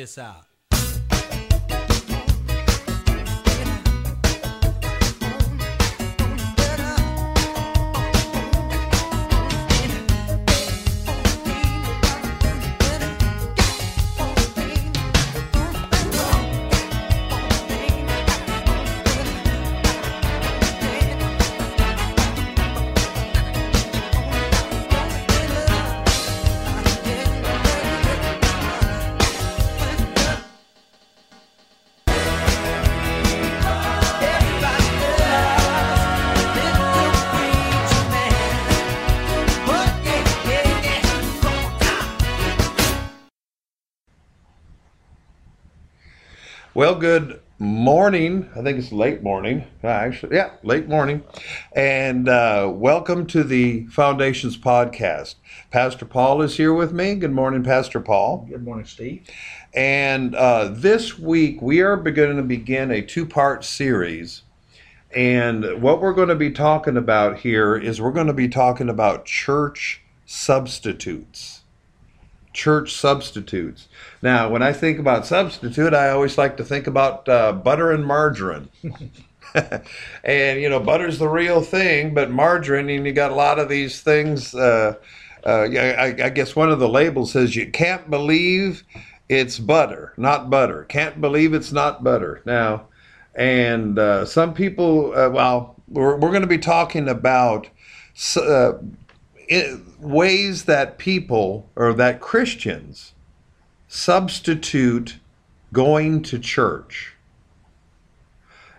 this out. Well, good morning. I think it's late morning. Actually, yeah, late morning. And uh, welcome to the Foundations podcast. Pastor Paul is here with me. Good morning, Pastor Paul. Good morning, Steve. And uh, this week we are going to begin a two part series. And what we're going to be talking about here is we're going to be talking about church substitutes church substitutes. Now, when I think about substitute, I always like to think about uh, butter and margarine. and you know, butter's the real thing, but margarine, and you got a lot of these things. Uh, uh, I, I guess one of the labels says you can't believe it's butter, not butter. Can't believe it's not butter. Now, and uh, some people, uh, well, we're, we're going to be talking about uh, ways that people or that Christians substitute going to church.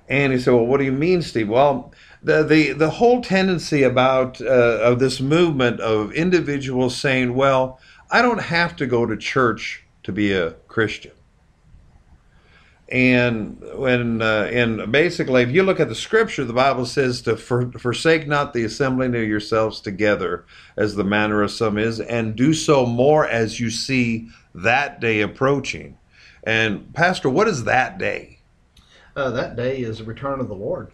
And he said, "Well, what do you mean, Steve?" Well, the the the whole tendency about uh, of this movement of individuals saying, "Well, I don't have to go to church to be a Christian." And when uh, and basically if you look at the scripture the bible says to for, forsake not the assembling of yourselves together as the manner of some is and do so more as you see that day approaching and pastor what is that day uh, that day is the return of the lord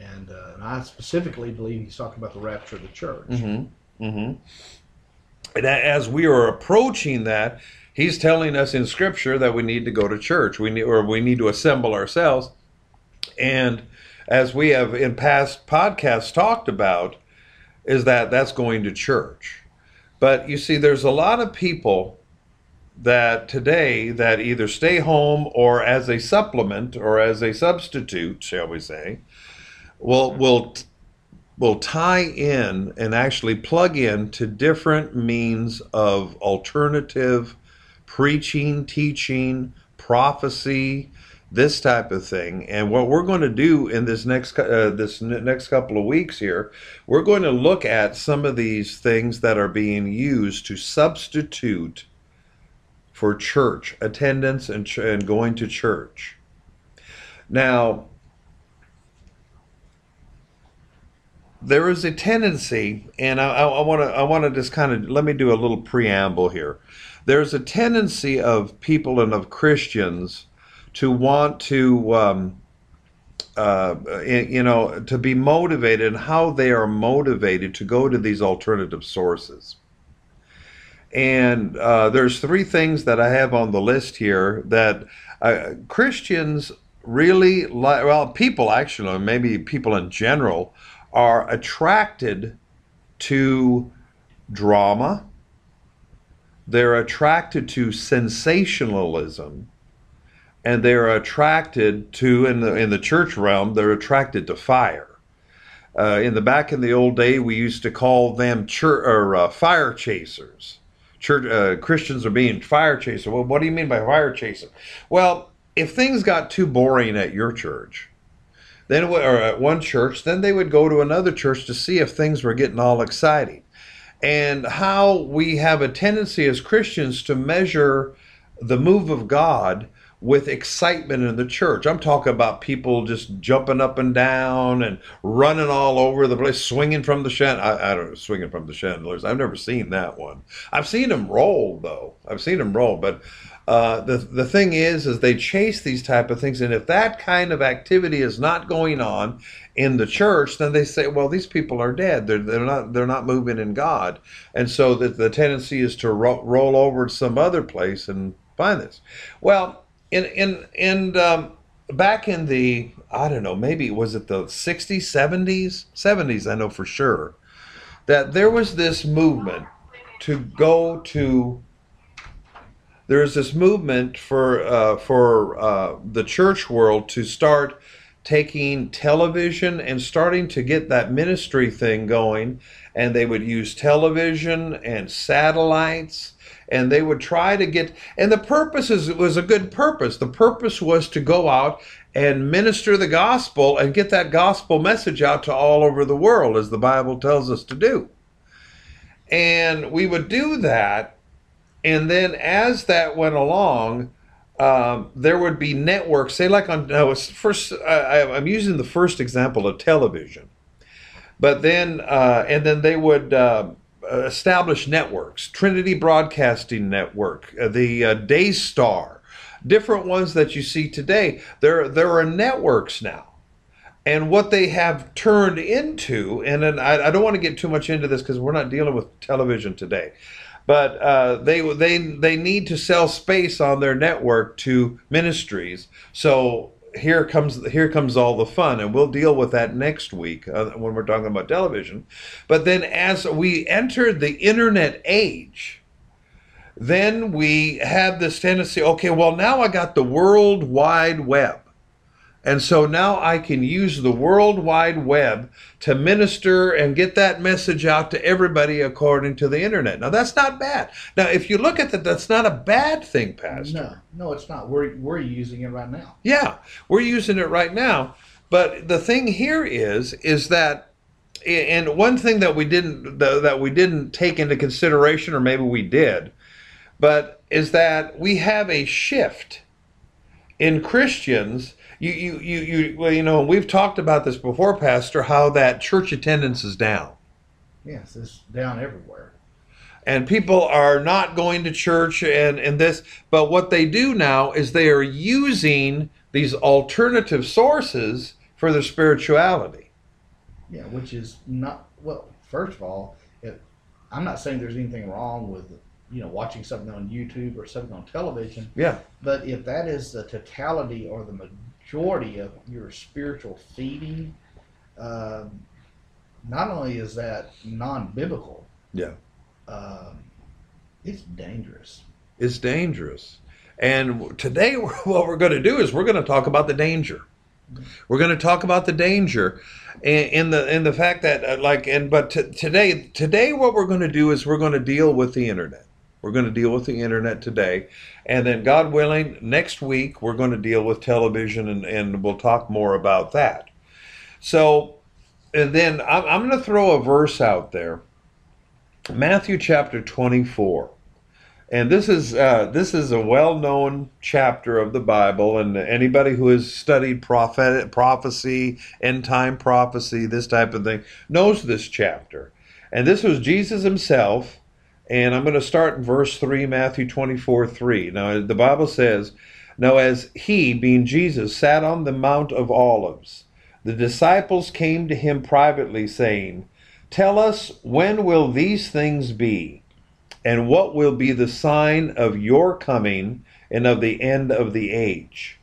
and, uh, and i specifically believe he's talking about the rapture of the church mm-hmm. Mm-hmm. and as we are approaching that He's telling us in Scripture that we need to go to church. We need, or we need to assemble ourselves. And as we have in past podcasts talked about, is that that's going to church. But you see, there's a lot of people that today that either stay home or as a supplement or as a substitute, shall we say, will will will tie in and actually plug in to different means of alternative preaching, teaching, prophecy, this type of thing. And what we're going to do in this next uh, this next couple of weeks here, we're going to look at some of these things that are being used to substitute for church attendance and, ch- and going to church. Now, there is a tendency, and I want to I want to just kind of let me do a little preamble here there's a tendency of people and of Christians to want to, um, uh, you know, to be motivated and how they are motivated to go to these alternative sources. And uh, there's three things that I have on the list here that uh, Christians really like, well, people actually, maybe people in general, are attracted to drama they're attracted to sensationalism and they're attracted to in the in the church realm they're attracted to fire. Uh, in the back in the old day we used to call them church or uh, fire chasers. Church uh, christians are being fire chaser well what do you mean by fire chaser? Well if things got too boring at your church then or at one church then they would go to another church to see if things were getting all exciting and how we have a tendency as Christians to measure the move of God with excitement in the church. I'm talking about people just jumping up and down and running all over the place, swinging from the chandeliers. I, I, don't know, swinging from the chandeliers. I've never seen that one. I've seen them roll though. I've seen them roll, but uh, the the thing is, is they chase these type of things, and if that kind of activity is not going on in the church, then they say, well, these people are dead. They're they're not they're not moving in God, and so that the tendency is to ro- roll over to some other place and find this? Well, in in in um, back in the I don't know, maybe was it the 60s, 70s, 70s? I know for sure that there was this movement to go to. There is this movement for uh, for uh, the church world to start taking television and starting to get that ministry thing going, and they would use television and satellites and they would try to get and the purpose is it was a good purpose. The purpose was to go out and minister the gospel and get that gospel message out to all over the world as the bible tells us to do. And we would do that and then as that went along um, there would be networks say like on no, it's first I, i'm using the first example of television. But then uh, and then they would uh, establish networks trinity broadcasting network uh, the uh, daystar different ones that you see today. There there are networks now. And what they have turned into and then i, I don't want to get too much into this because we're not dealing with television today but uh, they they they need to sell space on their network to ministries. So here comes here comes all the fun and we'll deal with that next week uh, when we're talking about television. But then as we entered the internet age then we have this tendency okay well now i got the world wide web and so now I can use the World Wide Web to minister and get that message out to everybody according to the internet. Now that's not bad. Now if you look at that, that's not a bad thing, Pastor. No, no, it's not. We're we're using it right now. Yeah, we're using it right now. But the thing here is, is that, and one thing that we didn't that we didn't take into consideration, or maybe we did, but is that we have a shift in Christians you you you you well you know we've talked about this before pastor how that church attendance is down. Yes it's down everywhere. And people are not going to church and and this but what they do now is they are using these alternative sources for their spirituality. Yeah which is not well first of all it, i'm not saying there's anything wrong with you know watching something on youtube or something on television. Yeah. But if that is the totality or the majority of your spiritual feeding, um, not only is that non-biblical, yeah, um, it's dangerous. It's dangerous. And today, what we're going to do is we're going to talk about the danger. We're going to talk about the danger, in the in the fact that uh, like and but t- today today what we're going to do is we're going to deal with the internet. We're going to deal with the internet today. And then, God willing, next week we're going to deal with television and, and we'll talk more about that. So, and then I'm, I'm going to throw a verse out there Matthew chapter 24. And this is uh, this is a well-known chapter of the Bible, and anybody who has studied prophet, prophecy, end-time prophecy, this type of thing, knows this chapter. And this was Jesus himself and I'm going to start in verse 3, Matthew 24 3. Now, the Bible says, Now as he, being Jesus, sat on the Mount of Olives, the disciples came to him privately, saying, Tell us, when will these things be? And what will be the sign of your coming and of the end of the age?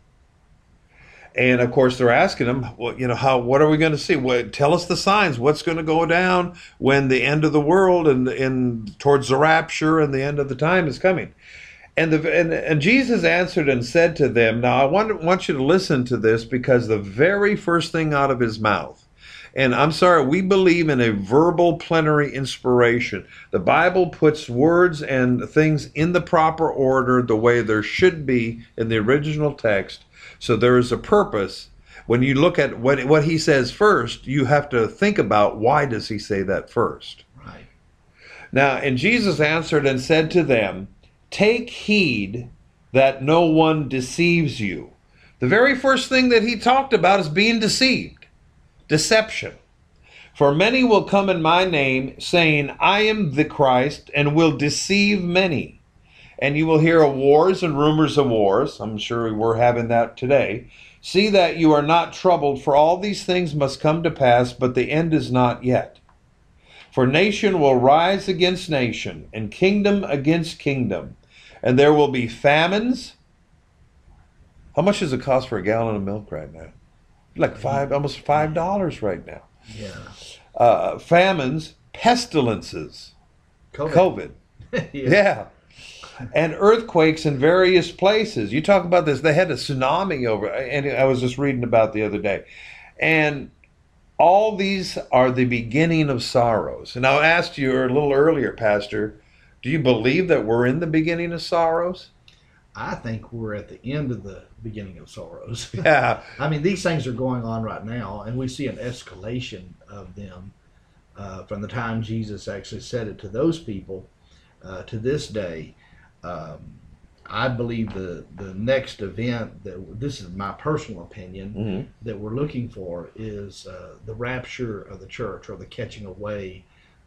And of course, they're asking him, well, you know, how what are we going to see? What, tell us the signs. What's going to go down when the end of the world and and towards the rapture and the end of the time is coming? And the and, and Jesus answered and said to them, Now I want want you to listen to this because the very first thing out of his mouth. And I'm sorry, we believe in a verbal plenary inspiration. The Bible puts words and things in the proper order, the way there should be in the original text so there is a purpose. When you look at what what he says first, you have to think about why does he say that first. Right. Now, and Jesus answered and said to them, "Take heed that no one deceives you." The very first thing that he talked about is being deceived. Deception. For many will come in my name, saying, I am the Christ, and will deceive many and you will hear of wars and rumors of wars. I'm sure we're having that today. See that you are not troubled, for all these things must come to pass, but the end is not yet. For nation will rise against nation, and kingdom against kingdom, And there will be famines. How much does it cost for a gallon of milk right now? Like five, almost five dollars right now. Yeah. Uh, famines, pestilences, COVID. COVID. Yeah. And earthquakes in various places. You talk about this. They had a tsunami over, and I was just reading about the other day. And all these are the beginning of sorrows. And I asked you a little earlier, Pastor, do you believe that we're in the beginning of sorrows? I think we're at the end of the beginning of sorrows. Yeah. I mean, these things are going on right now, and we see an escalation of them uh, from the time Jesus actually said it to those people uh, to this day. Um, I believe the the next event that this is my personal opinion hmm that we're looking for is uh, the rapture of the church or the catching away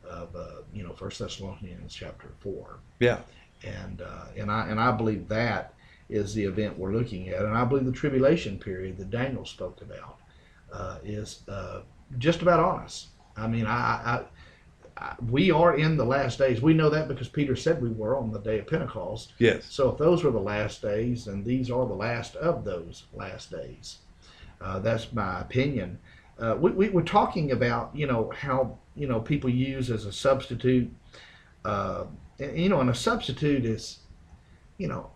of uh, you know First Thessalonians chapter four Yeah. and uh, and I and I believe that is the event we're looking at, and I believe the tribulation period that Daniel spoke about uh, is uh, just about on us. I mean, I, I we are in the last days. We know that because Peter said we were on the day of Pentecost. Yes. So if those were the last days, then these are the last of those last days. Uh, that's my opinion. Uh, we, we were talking about you know how you know people use as a substitute. Uh, and, you know, and a substitute is, you know,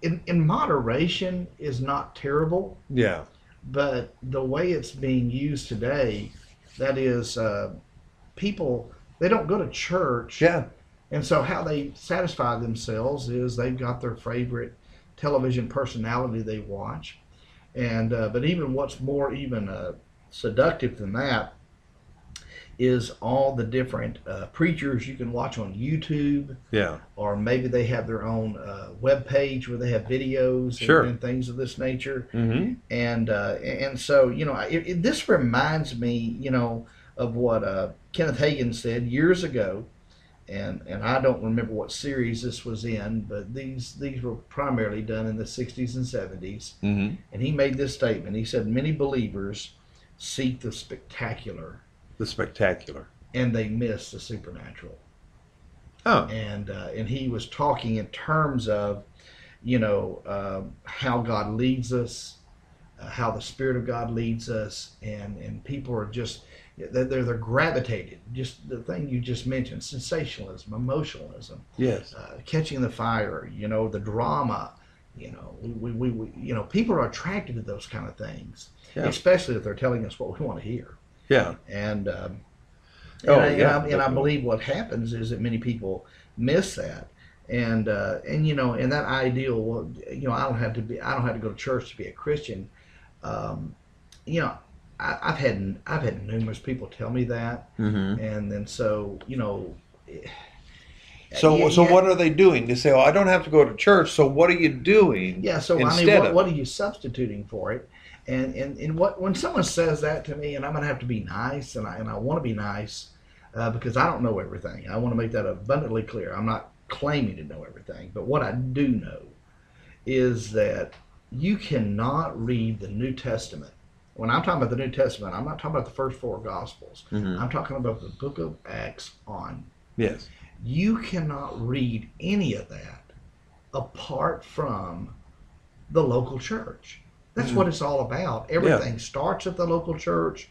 in, in moderation is not terrible, Yeah. but the way it's being used today, that is, uh, people they don't go to church, Yeah. and so how they satisfy themselves is they've got their favorite television personality they watch, and uh, but even what's more even uh, seductive than that is all the different uh, preachers you can watch on YouTube, Yeah. or maybe they have their own uh, web page where they have videos and, Sure. and things of this nature hmm and uh, and so you know it, it, this reminds me you know of what uh, Kenneth Hagin said years ago. And and I don't remember what series this was in but these these were primarily done in the 60s and 70s hmm and he made this statement. He said many believers seek the spectacular. The spectacular. and they miss the supernatural. Oh. and uh, and he was talking in terms of you know uh, how God leads us, uh, how the Spirit of God leads us, and and people are just they're they're, they're gravitated. Just the thing you just mentioned, sensationalism, emotionalism, Yes. uh, catching the fire, you know, the drama. You know, we, we, we you know people are attracted to those kind of things, Yeah. especially if they're telling us what we want to hear Yeah. and um, Oh, and, I, and, yeah, I, and I believe what happens is that many people miss that and uh, and you know and that ideal well, you know I don't have to be I don't have to go to church to be a Christian um, you know I, I've had I've had numerous people tell me that hmm and then so you know So, yeah, so yeah. what are they doing? They say, "Oh, I don't have to go to church." So, what are you doing? Yeah, so I mean, what, of- what are you substituting for it? And, and and what when someone says that to me, and I'm gonna have to be nice, and I and I want to be nice uh, because I don't know everything. I want to make that abundantly clear. I'm not claiming to know everything, but what I do know is that you cannot read the New Testament. When I'm talking about the New Testament, I'm not talking about the first four Gospels. Mhm. I'm talking about the Book of Acts on Yes. you cannot read any of that apart from the local church. That's Mhm. what it's all about. Everything starts at the local church.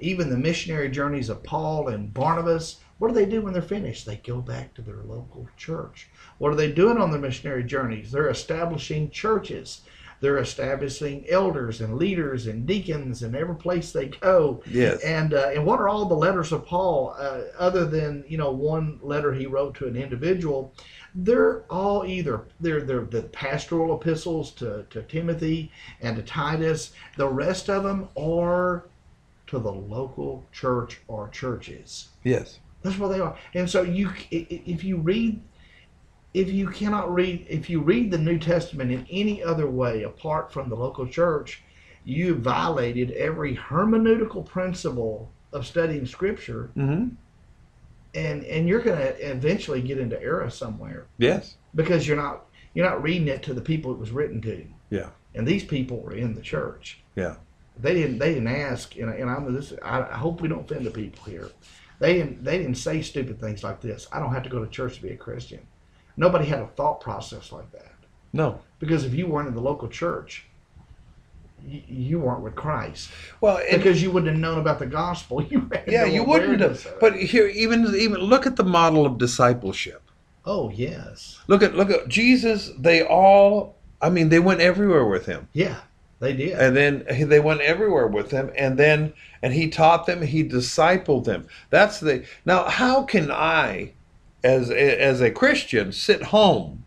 Even the missionary journeys of Paul and Barnabas, what do they do when they're finished? They go back to their local church. What are they doing on their missionary journeys? They're establishing churches. They're establishing elders and leaders and deacons in every place they go. Yes. And uh, and what are all the letters of Paul uh, other than you know one letter he wrote to an individual? They're all either they're they're the pastoral epistles to, to Timothy and to Titus. The rest of them are to the local church or churches. Yes. That's what they are. And so you, if you read, if you cannot read, if you read the New Testament in any other way apart from the local church, you violated every hermeneutical principle of studying Scripture, hmm and and you're going to eventually get into error somewhere Yes. because you're not you're not reading it to the people it was written to. Yeah. And these people were in the church. Yeah. They didn't they didn't ask, and, and I'm this. I, I hope we don't offend the people here. They didn't they didn't say stupid things like this. I don't have to go to church to be a Christian. Nobody had a thought process like that. No. Because if you weren't in the local church, you, you weren't with Christ. Well, Because you wouldn't have known about the gospel. You yeah, no you wouldn't have. But here, even even look at the model of discipleship. oh yes, Look at look at Jesus. They all. I mean, they went everywhere with him, yeah, they did. and then they went everywhere with him, and then and he taught them. He discipled them. That's the now. How can I, as as a Christian, sit home?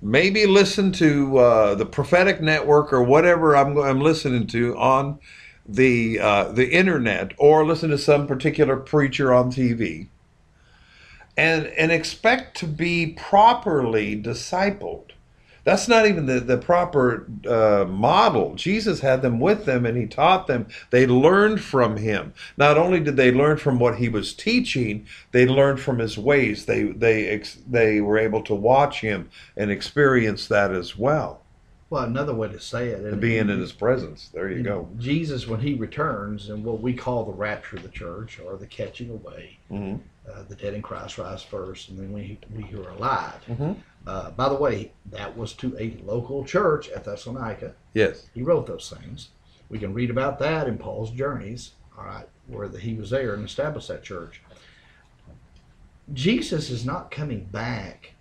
Maybe listen to uh, the prophetic network or whatever I'm I'm listening to on the uh, the internet, or listen to some particular preacher on TV and and expect to be properly discipled. That's not even the, the proper uh, model. Jesus had them with them and he taught them. They learned from him. Not only did they learn from what he was teaching, they learned from his ways. They they ex, they were able to watch him and experience that as well. well, another way to say it, and Being in his presence. There you you go. know, Jesus, when he returns, and what we call the rapture of the church or the catching away, hmm uh, the dead in Christ rise first, and then we we who are alive. Mhm. Uh, by the way, that was to a local church at Thessalonica. Yes. He wrote those things. We can read about that in Paul's journeys, all right, where the, he was there and established that church. Jesus is not coming back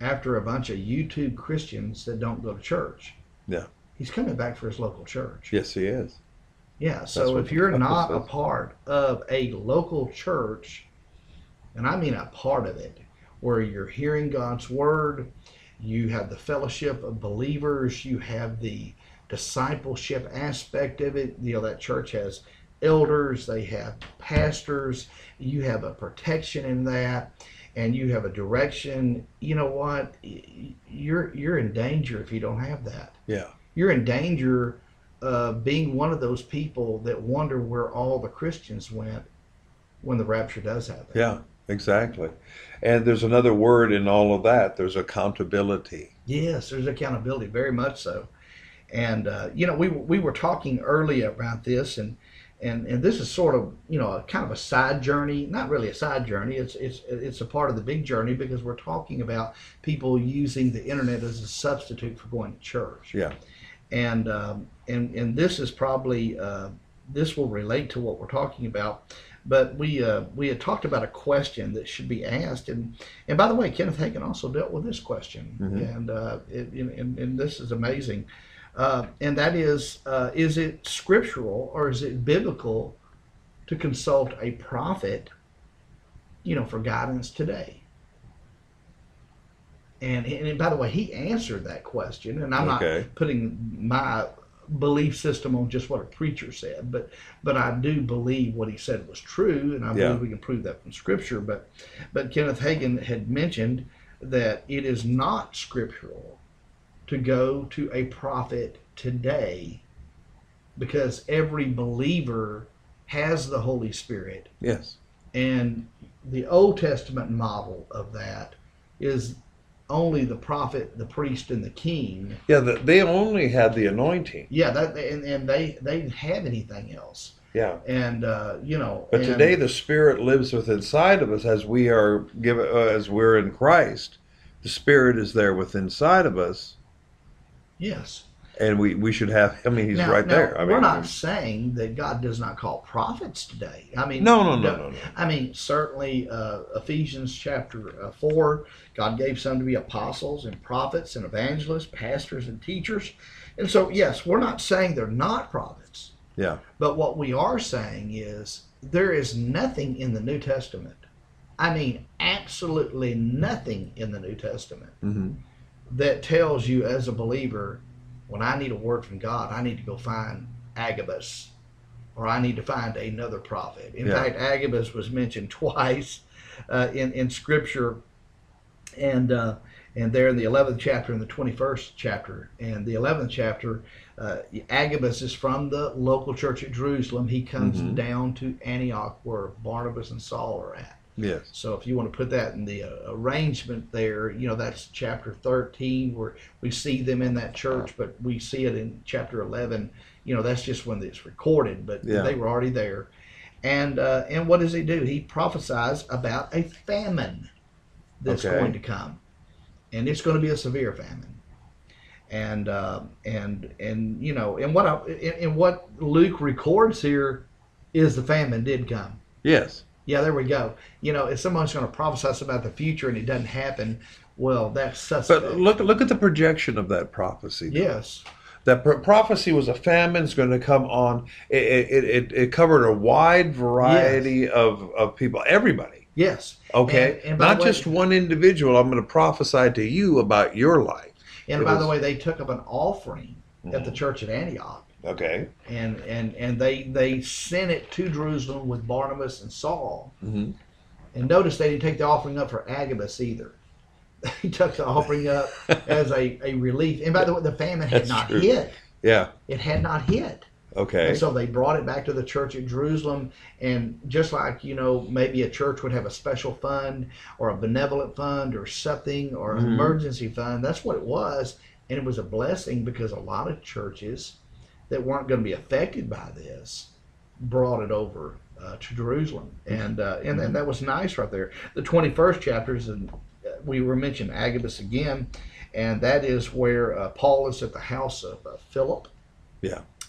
after a bunch of YouTube Christians that don't go to church. Yeah. He's coming back for his local church. Yes, he is. Yeah, so if you're not a part of a local church, and I mean a part of it, where you're hearing God's word, you have the fellowship of believers, you have the discipleship aspect of it. You know, that church has elders, they have pastors, you have a protection in that, and you have a direction. You know what? You're you're in danger if you don't have that Yeah. you're in danger of being one of those people that wonder where all the Christians went when the rapture does happen. Yeah. Exactly. And there's another word in all of that. There's accountability. Yes, there's accountability, very much so. And uh, you know, we we were talking earlier about this, and and and this is sort of you know a kind of a side journey, not really a side journey. It's it's it's a part of the big journey because we're talking about people using the internet as a substitute for going to church. Yeah. and um, and and this is probably uh, this will relate to what we're talking about. But we uh, we had talked about a question that should be asked, and and by the way, Kenneth Hagin also dealt with this question, Mhm. and, uh, it, and and and this is amazing, uh, and that is uh, is it scriptural or is it biblical to consult a prophet, you know, for guidance today? And, and by the way, he answered that question, and I'm Okay. not putting my belief system on just what a preacher said, but but I do believe what he said was true, and I Yeah. believe we can prove that from Scripture. But but Kenneth Hagin had mentioned that it is not scriptural to go to a prophet today because every believer has the Holy Spirit Yes. and the Old Testament model of that is only the prophet, the priest, and the king. Yeah. The, they only had the anointing. Yeah, that and, and they they didn't have anything else. Yeah. And uh, you know, But and- today the Spirit lives within inside of us as we are given, uh, as we're in Christ. The Spirit is there within inside of us, yes. And we, we should have. I mean, He's now, right now, there. I mean, we're not saying that God does not call prophets today. I mean, No, no, no, no, no. I mean, certainly, uh, Ephesians chapter uh, 4, God gave some to be apostles and prophets and evangelists, pastors and teachers. And so, yes, we're not saying they're not prophets. Yeah. But what we are saying is there is nothing in the New Testament. I mean, absolutely nothing in the New Testament hmm that tells you as a believer, when I need a word from God, I need to go find Agabus or I need to find another prophet. In Yeah. fact, Agabus was mentioned twice uh, in, in Scripture. And uh, and there in the 11th chapter and the 21st chapter. And the 11th chapter, uh, Agabus is from the local church at Jerusalem. He comes Mhm. down to Antioch where Barnabas and Saul are at. Yes. So if you want to put that in the uh, arrangement there, you know, that's chapter 13 where we see them in that church, but we see it in chapter 11. You know, that's just when it's recorded, but Yeah. they were already there. And uh, and what does he do? He prophesies about a famine that's Okay. going to come, and it's going to be a severe famine. And uh, and and you know, and what I, and, and what Luke records here is the famine did come. Yes. Yeah, there we go. You know, if someone's going to prophesy about the future and it doesn't happen, well, that's suspect. But look look at the projection of that prophecy. yes, That pro- prophecy was a famine's going to come on. It, it, it, it covered a wide variety of, of people, everybody. yes. Okay, And- and not way- just one individual. I'm going to prophesy to you about your life. And It by was- the way, they took up an offering at the Mhm. church at Antioch, Okay. and and and they they sent it to Jerusalem with Barnabas and Saul. hmm And notice they didn't take the offering up for Agabus either. They took the offering up as a, a relief. And by the way, the famine had That's not true. hit. Yeah. It had not hit. Okay. And so they brought it back to the church at Jerusalem. And just like, you know, maybe a church would have a special fund or a benevolent fund or something or an Mhm. emergency fund, that's what it was. And it was a blessing because a lot of churches that weren't going to be affected by this brought it over uh, to Jerusalem. And, uh, and, and that was nice right there. The 21st chapter is, in, uh, we were mentioning Agabus again. And that is where uh, Paul is at the house of uh, Philip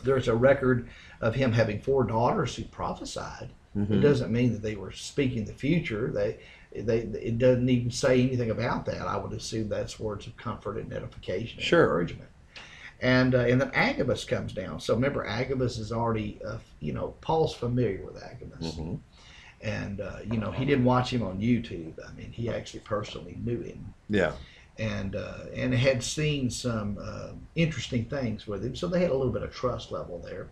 there's a record of him having four daughters who prophesied. It Mhm. doesn't mean that they were speaking the future. They, they, it doesn't even say anything about that. I would assume that's words of comfort and edification and Sure. encouragement. And uh, and then Agabus comes down. So remember, Agabus is already, uh, you know, Paul's familiar with Agabus, Mhm. and uh, you know he didn't watch him on YouTube. I mean, he actually personally knew him Yeah. and uh, and had seen some uh, interesting things with him, so they had a little bit of trust level there.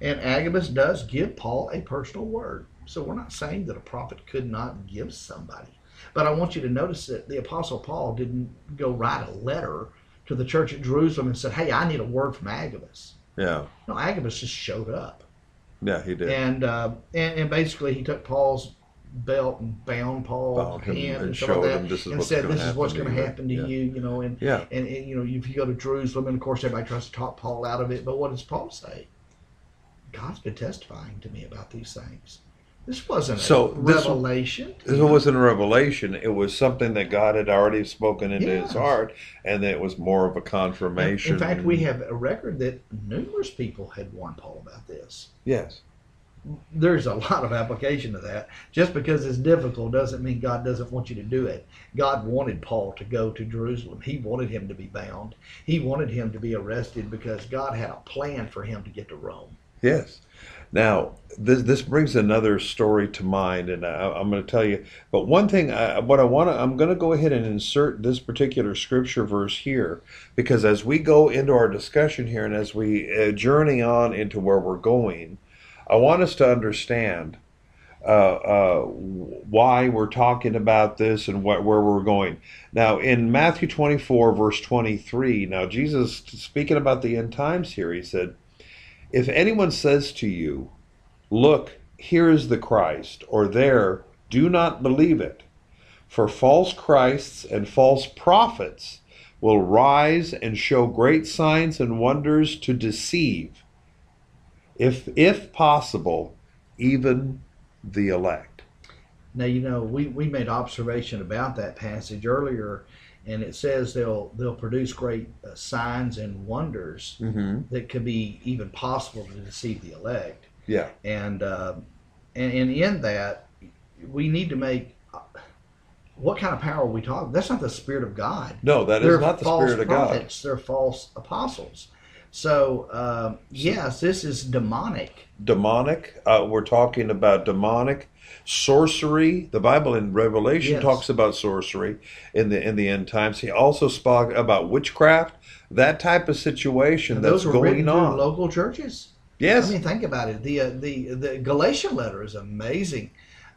And Agabus does give Paul a personal word, so we're not saying that a prophet could not give somebody, but I want you to notice that the apostle Paul didn't go write a letter to the church at Jerusalem and said, "Hey, I need a word from Agabus." Yeah. No, Agabus just showed up, Yeah. He did. and uh, and, and basically he took Paul's belt and bound Paul's Bound hand and and, showed like him this is and what's said, "This is what's going to to happen to Yeah. you," you know, and yeah. and, and you know, if you go to Jerusalem, and of course everybody tries to talk Paul out of it, but what does Paul say? God's been testifying to me about these things. This wasn't So a this- revelation. This wasn't a revelation. It was something that God had already spoken into Yes. his heart, and it was more of a confirmation. In fact, we have a record that numerous people had warned Paul about this. Yes. There's a lot of application to that. Just because it's difficult doesn't mean God doesn't want you to do it. God wanted Paul to go to Jerusalem. He wanted him to be bound. He wanted him to be arrested because God had a plan for him to get to Rome. Yes. Now, this this brings another story to mind, and I, I'm going to tell you. But one thing, I, what I want to, I'm going to go ahead and insert this particular scripture verse here, because as we go into our discussion here, and as we uh, journey on into where we're going, I want us to understand uh, uh, why we're talking about this and what, where we're going. Now, in Matthew 24, verse 23, now Jesus speaking about the end times here, he said. If anyone says to you, Look, here is the Christ, or there, do not believe it. For false Christs and false prophets will rise and show great signs and wonders to deceive, if, if possible, even the elect. Now you know we, we made observation about that passage earlier, and it says they'll they'll produce great uh, signs and wonders Mm-hmm. that could be even possible to deceive the elect. Yeah. And uh, and, and in that we need to make uh, what kind of power are we talking? That's not the spirit of God. No, that they're is not the Spirit of God. prophets. They're false apostles. So um, yes, this is demonic. demonic. Uh, we're talking about demonic sorcery. The Bible in Revelation Yes. talks about sorcery in the in the end times. He also spoke about witchcraft, that type of situation And that's those were going on. local churches. yes, I mean, think about it. The uh, the the Galatian letter is amazing.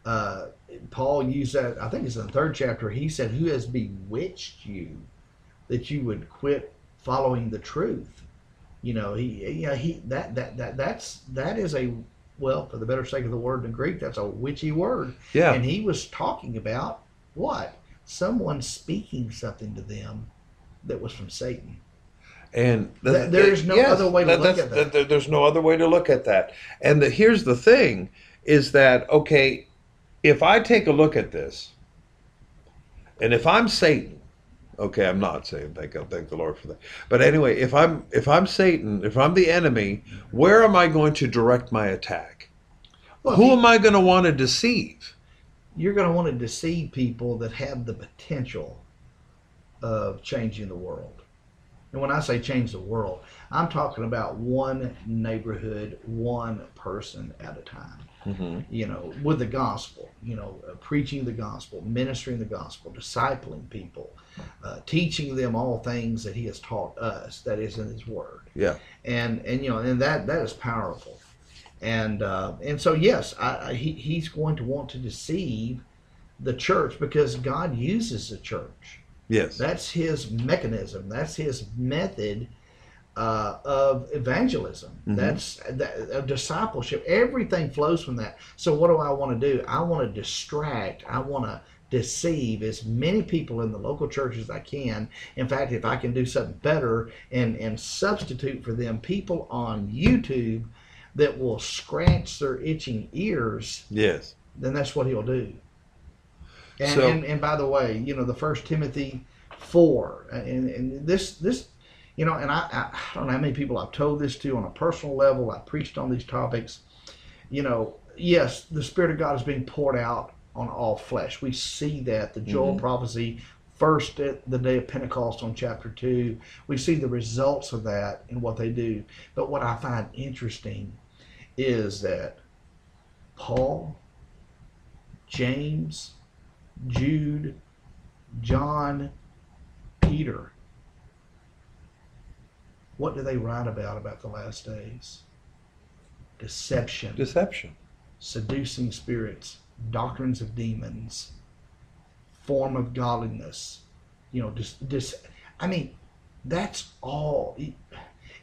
Uh, Paul used that. I think it's in the third chapter. He said, "Who has bewitched you that you would quit following the truth?" You know, he yeah he that that that that's that is a well, for the better sake of the word in Greek, that's a witchy word. yeah, And he was talking about what someone speaking something to them that was from Satan. and Th- there is no other way to look at that. there- there's no other way to look at that. And the, here's the thing: is that okay? If I take a look at this, And if I'm Satan, okay, I'm not saying Thank God, thank the Lord for that. But anyway, if I'm if I'm Satan, if I'm the enemy, where am I going to direct my attack? Well, Who you- am I going to want to deceive? you're going to want to deceive people that have the potential of changing the world. And when I say change the world, I'm talking about one neighborhood, one person at a time. Mm-hmm. You know, with the gospel, you know, uh, preaching the gospel, ministering the gospel, discipling people, uh, teaching them all things that He has taught us, that is in His Word Yeah. and and you know and that that is powerful and uh, and so yes I, I, he, he's going to want to deceive the church because god uses the church Yes. that's his mechanism that's his method uh, of evangelism Mhm. that's that, of discipleship everything flows from that so what do i want to do i want to distract i want to deceive as many people in the local church as i can in fact if i can do something better and and substitute for them people on youtube that will scratch their itching ears yes. then that's what he'll do. And, So- and and by the way, you know the First Timothy four, uh, and and this this, you know, and I, I I don't know how many people I've told this to on a personal level. I preached on these topics. You know, yes, the Spirit of God is being poured out on all flesh. We see that the Joel mm-hmm. prophecy. First, at the day of Pentecost on chapter 2, we see the results of that and what they do. But what I find interesting is that Paul, James, Jude, John, Peter. What do they write about about the last days? Deception, Deception. seducing spirits, doctrines of demons, form of godliness. You know, just, just I mean, that's all.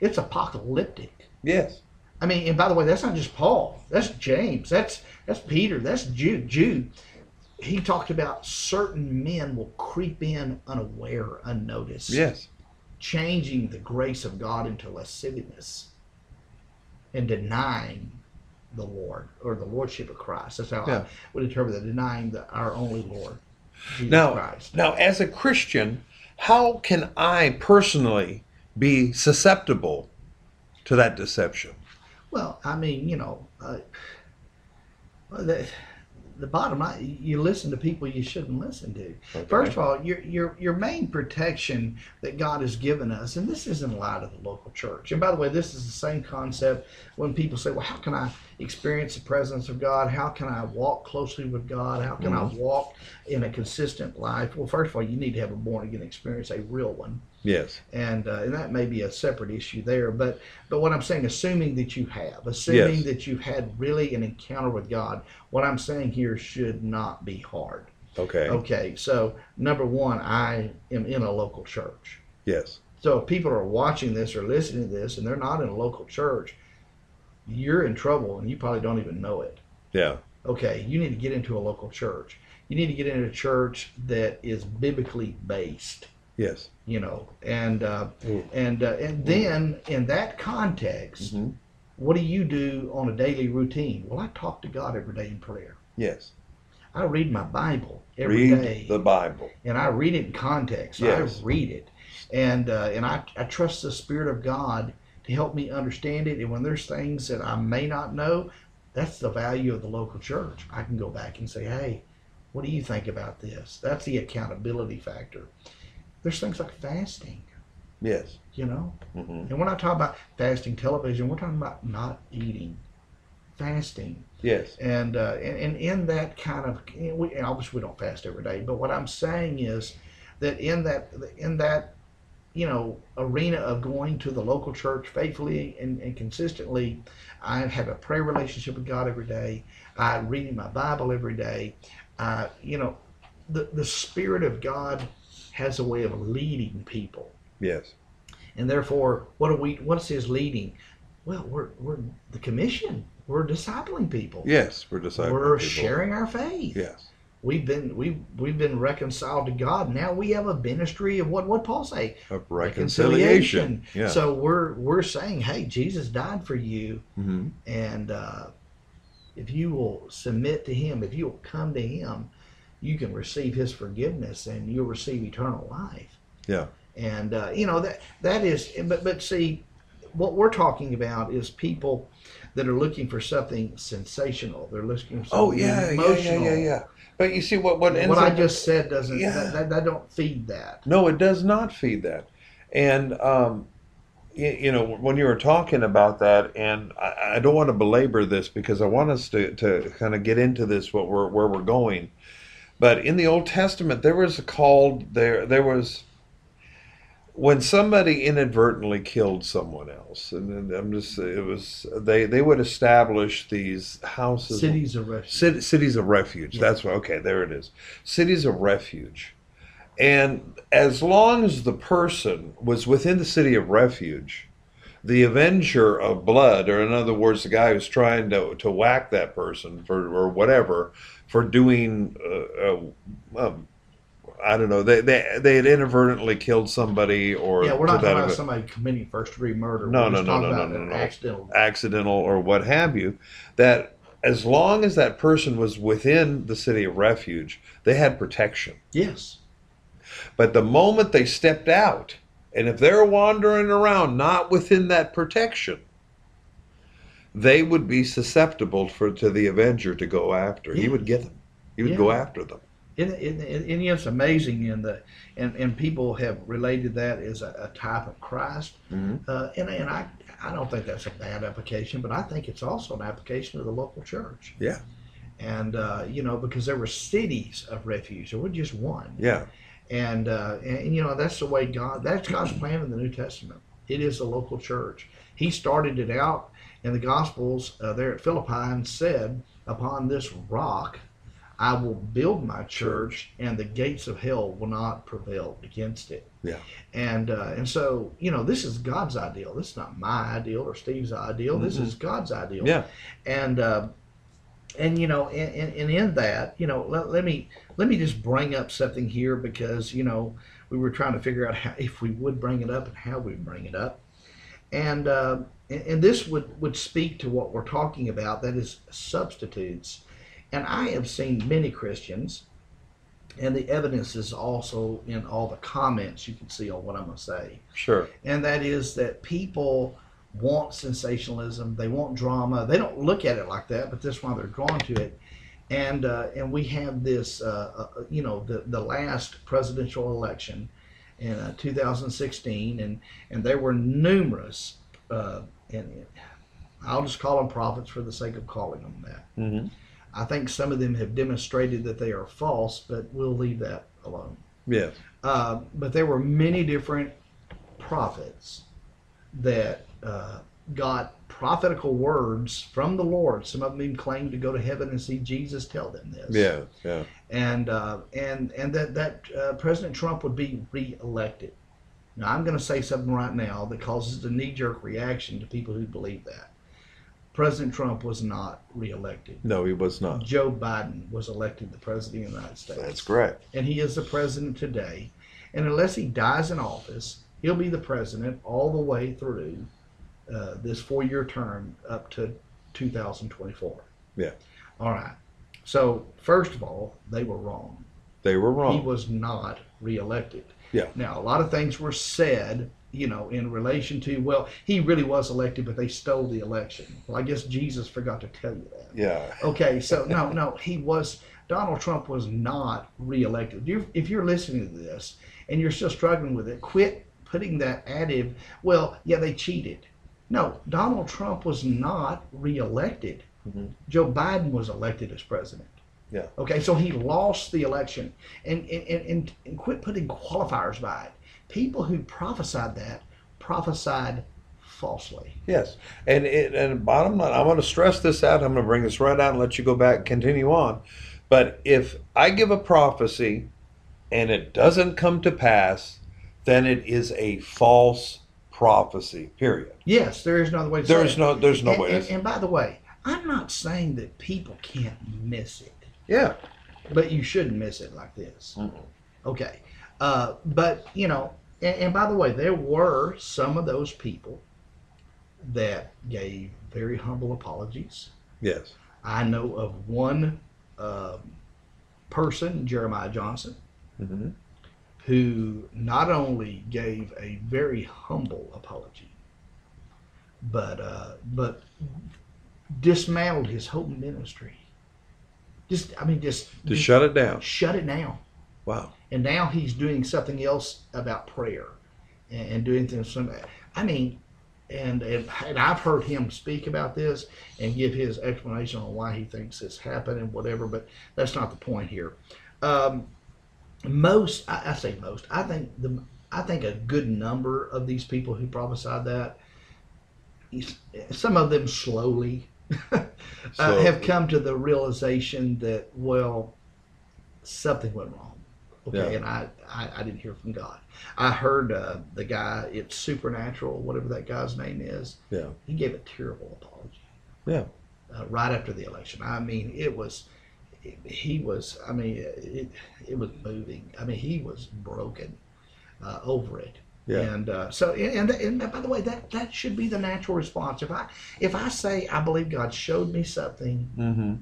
It's apocalyptic. Yes. I mean, and by the way, that's not just Paul. That's James. That's that's Peter. That's Jude. Jude. He talked about certain men will creep in unaware, unnoticed, Yes. changing the grace of God into lasciviousness and denying the Lord or the lordship of Christ. That's how Yeah. I would interpret that, denying the, our only Lord, Jesus Now, Christ. now, as a Christian, how can I personally be susceptible to that deception? Well, I mean, you know, uh, the, the bottom line, you listen to people you shouldn't listen to. Okay. First of all, your your your main protection that God has given us, and this is in light of the local church. And by the way, this is the same concept when people say, "Well, how can I experience the presence of God? How can I walk closely with God? How can I walk in a consistent life?" Well, first of all, you need to have a born again experience, a real one Yes. and uh, and that may be a separate issue there. But but what I'm saying, assuming that you have, assuming Yes. that you've had really an encounter with God, what I'm saying here should not be hard. Okay. Okay, so number one, I am in a local church. Yes. So if people are watching this or listening to this and they're not in a local church, you're in trouble and you probably don't even know it. Yeah. Okay, you need to get into a local church. You need to get into a church that is biblically based Yes. you know and uh, Mm. and uh, and then in that context Mhm. what do you do on a daily routine well i talk to god every day in prayer Yes. i read my bible every day, Read the Bible. and i read it in context Yes. i read it and uh, and I, I trust the spirit of god to help me understand it. And when there's things that i may not know that's the value of the local church. I can go back and say hey what do you think about this? That's the accountability factor. There's things like fasting Yes. you know? Hmm and when I talk about fasting television, we're talking about not eating, fasting, Yes. and uh, and, and in that kind of, you know, we, and obviously we don't fast every day, but what I'm saying is that in that in that you know arena of going to the local church faithfully and, and consistently, I have a prayer relationship with God every day. I read my Bible every day. Uh, you know, the the Spirit of God has a way of leading people. Yes. And therefore, what are we? What's his leading? Well, we're we're the commission. We're discipling people. Yes. We're disciples. we're sharing our faith. Yes. We've been we we've been reconciled to God. Now we have a ministry of what what Paul say Of reconciliation. Yeah. So we're we're saying, hey, Jesus died for you, hmm and uh, if you will submit to Him, if you will come to Him, you can receive His forgiveness and you'll receive eternal life. Yeah. And uh, you know that that is, but but see, what we're talking about is people that are looking for something sensational. They're looking for something Oh yeah, yeah, yeah, yeah, yeah. But you see what what ends What I up just said doesn't Yeah. that, that, that don't feed that. No, it does not feed that. And, um, you, you know, when you were talking about that, and I, I don't want to belabor this because I want us to, to kind of get into this, what we're, where we're going. But in the Old Testament, there was a called, there, there was, when somebody inadvertently killed someone else, and then I'm just, it was, they, they would establish these houses. Cities of refuge. Cit- cities of refuge. Yeah. That's what. Okay, there it is. Cities of refuge. And as long as the person was within the city of refuge, the avenger of blood, or in other words, the guy who's trying to, to whack that person for or whatever for doing, uh, uh, um, I don't know, they, they they had inadvertently killed somebody or Yeah, we're not talking about somebody committing first degree murder. No, we're no, just no, no, about no, no, no. accidental. accidental or what have you, that as long as that person was within the city of refuge, they had protection. Yes. But the moment they stepped out, and if they're wandering around not within that protection, they would be susceptible for to the avenger to go after. He would get them. He would Yeah. go after them. And, and, and, and it's amazing in the and, and people have related that as a, a type of Christ. Mhm. Uh, and and I I don't think that's a bad application, but I think it's also an application of the local church. Yeah. And uh, you know because there were cities of refuge, there was just one. Yeah. And, uh, and and, you know that's the way God that's God's plan in the New Testament. It is the local church. He started it out in the Gospels uh, there at Philippi and said, "Upon this rock." I will build my church, and the gates of hell will not prevail against it. Yeah. And uh, and so you know, this is God's ideal. This is not my ideal or Steve's ideal. This Mhm. is God's ideal. Yeah. And uh, and you know, and, and, and in that, you know, let, let me let me just bring up something here because you know we were trying to figure out how if we would bring it up and how we bring it up, and uh, and, and this would would speak to what we're talking about. That is substitutes. And I have seen many Christians, and the evidence is also in all the comments you can see on what I'm going to say. Sure. And that is that people want sensationalism, they want drama. They don't look at it like that, but that's why they're drawn to it. And uh, and we have this, uh, uh, you know, the the last presidential election in uh, 2016, and and there were numerous, uh, and I'll just call them prophets for the sake of calling them that. hmm I think some of them have demonstrated that they are false, but we'll leave that alone. Yes. Uh, but there were many different prophets that uh, got prophetical words from the Lord. Some of them even claimed to go to heaven and see Jesus tell them this. Yeah. Yeah. And uh, and and that that uh, President Trump would be reelected. Now I'm going to say something right now that causes a knee-jerk reaction to people who believe that. President Trump was not reelected. No, he was not. Joe Biden was elected the president of the United States That's correct. and he is the president today. And unless he dies in office, he'll be the president all the way through uh, this four-year term up to 2024. Yeah. All right. So first of all, they were wrong. They were wrong. He was not reelected. Yeah. Now a lot of things were said, you know, in relation to well, he really was elected, but they stole the election. Well, I guess Jesus forgot to tell you that. Yeah. Okay, so no, no, he was. Donald Trump was not reelected. You, if you're listening to this and you're still struggling with it, quit putting that additive. Well, yeah, they cheated. No, Donald Trump was not reelected. Mhm. Joe Biden was elected as president. Yeah. Okay, so he lost the election, and, and, and, and quit putting qualifiers by it. People who prophesied that prophesied falsely. Yes, and it, and bottom line, I'm going to stress this out. I'm going to bring this right out and let you go back and continue on. But if I give a prophecy and it doesn't come to pass, then it is a false prophecy. Period. Yes, there is no other way to say There's it. no there's no and, way. and, and by the way, I'm not saying that people can't miss it, yeah. but you shouldn't miss it like this. Mhm. Okay. Uh, but, you know, and, and by the way, there were some of those people that gave very humble apologies. Yes. I know of one um, person, Jeremiah Johnson, hmm who not only gave a very humble apology, but uh, but dismantled his whole ministry. Just, I mean, just To shut it down. shut it down. Wow. And now he's doing something else about prayer and, and doing things some i mean and, and and i've heard him speak about this and give his explanation on why he thinks this happened and whatever but that's not the point here. Um, most I, I say most i think the i think a good number of these people who prophesied that some of them slowly uh, So- have come to the realization that well something went wrong okay. Yeah. and I, I i didn't hear from god. I heard uh, the guy it's supernatural whatever that guy's name is. Yeah. he gave a terrible apology. Yeah. uh, right after the election. I mean it was he was i mean it, it was moving. I mean he was broken uh, over it. Yeah. and uh, so and, and by the way that that should be the natural response. If i if i say i believe god showed me something hmm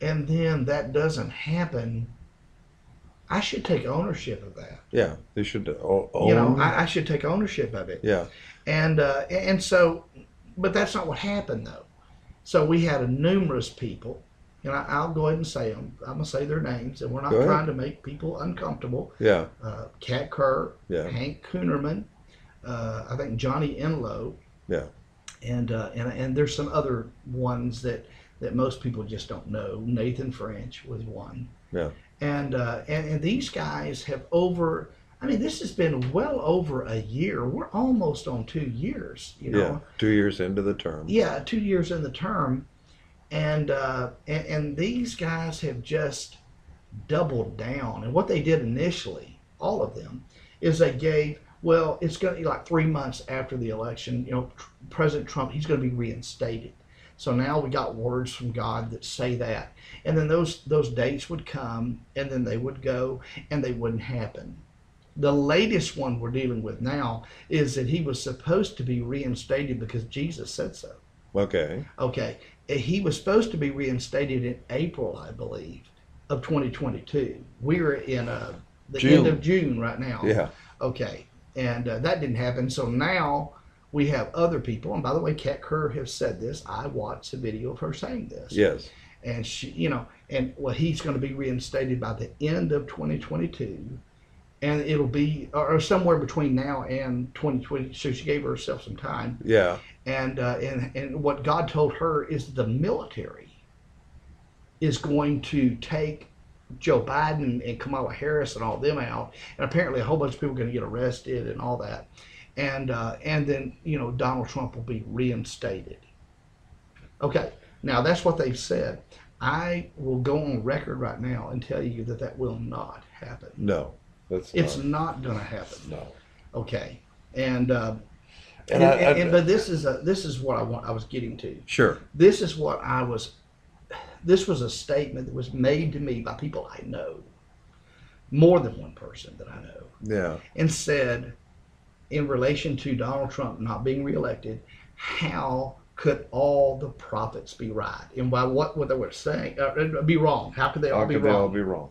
and then that doesn't happen, I should take ownership of that. Yeah. They should own. You know, I, I should take ownership of it. yeah. And uh, and so, but that's not what happened though. So we had a numerous people, and I, I'll go ahead and say them. I'm gonna say their names, and we're not trying to make people uncomfortable. Yeah. Uh, Kat Kerr, Yeah. Hank Kunneman, uh, I think Johnny Enlow. Yeah. And, uh, and and there's some other ones that that most people just don't know. Nathan French was one. Yeah. And uh, and and these guys have over. I mean, this has been well over a year. We're almost on two years. You know. Yeah. Two years into the term. Yeah, two years in the term, and uh, and, and these guys have just doubled down. And what they did initially, all of them, is they gave well, it's going to be like three months after the election. You know, President Trump, he's going to be reinstated. So now we got words from God that say that, and then those those dates would come, and then they would go, and they wouldn't happen. The latest one we're dealing with now is that he was supposed to be reinstated because Jesus said so. Okay. Okay, he was supposed to be reinstated in April, I believe, of 2022. We're in uh, the June. end of June right now. Yeah. Okay, and uh, that didn't happen. So now we have other people, and by the way, Kat Kerr has said this. I watched a video of her saying this. Yes. And she, you know, and well, he's going to be reinstated by the end of 2022, and it'll be or or somewhere between now and 2020. So she gave herself some time Yeah. and uh, and and what God told her is the military is going to take Joe Biden and Kamala Harris and all them out, and apparently a whole bunch of people are going to get arrested and all that, and uh, and then you know Donald Trump will be reinstated. Okay, now that's what they've said. I will go on record right now and tell you that that will not happen. No. That's It's not. not going to happen. No. Okay, and. Uh, And and, I- and- and- but this is a this is what I want I was getting to. Sure. This is what I was. This was a statement that was made to me by people I know, more than one person that I know, Yeah. and said, in relation to Donald Trump not being reelected, how could all the prophets be right? And by what were they were saying, uh, be wrong? How could they all How be could they all wrong? be wrong?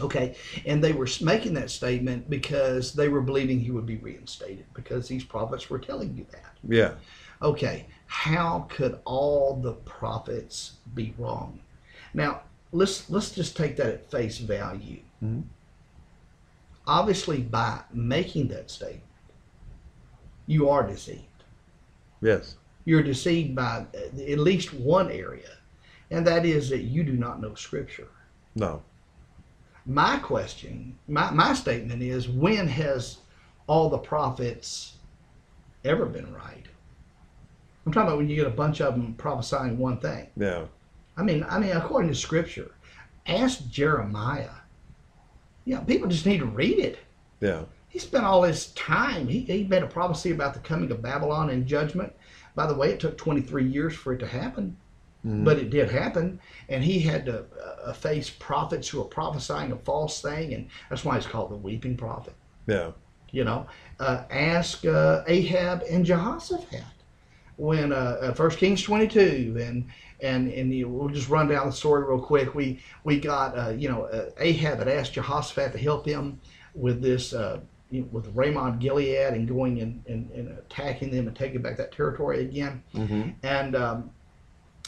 Okay, and they were making that statement because they were believing he would be reinstated because these prophets were telling you that. Yeah. Okay, how could all the prophets be wrong? Now, let's let's just take that at face value. Mhm. Obviously, by making that statement, you are deceived. Yes. You're deceived by at least one area, and that is that you do not know Scripture. No. My question, my, my statement is when has all the prophets ever been right? I'm talking about when you get a bunch of them prophesying one thing. Yeah. I mean, I mean, according to Scripture, ask Jeremiah. Know, people just need to read it. Yeah. He spent all his time. He, he made a prophecy about the coming of Babylon and judgment. By the way, it took 23 years for it to happen, Mhm. but it did happen. And he had to uh, face prophets who were prophesying a false thing, and that's why he's called the weeping prophet. Yeah. You know, uh, ask uh, Ahab and Jehoshaphat. when uh, uh, First Kings 22, and and and you, we'll just run down the story real quick. We we got uh, you know uh, Ahab had asked Jehoshaphat to help him with this uh, you know, with Ramoth Gilead and going and, and, and attacking them and taking back that territory again. Mm-hmm. And um,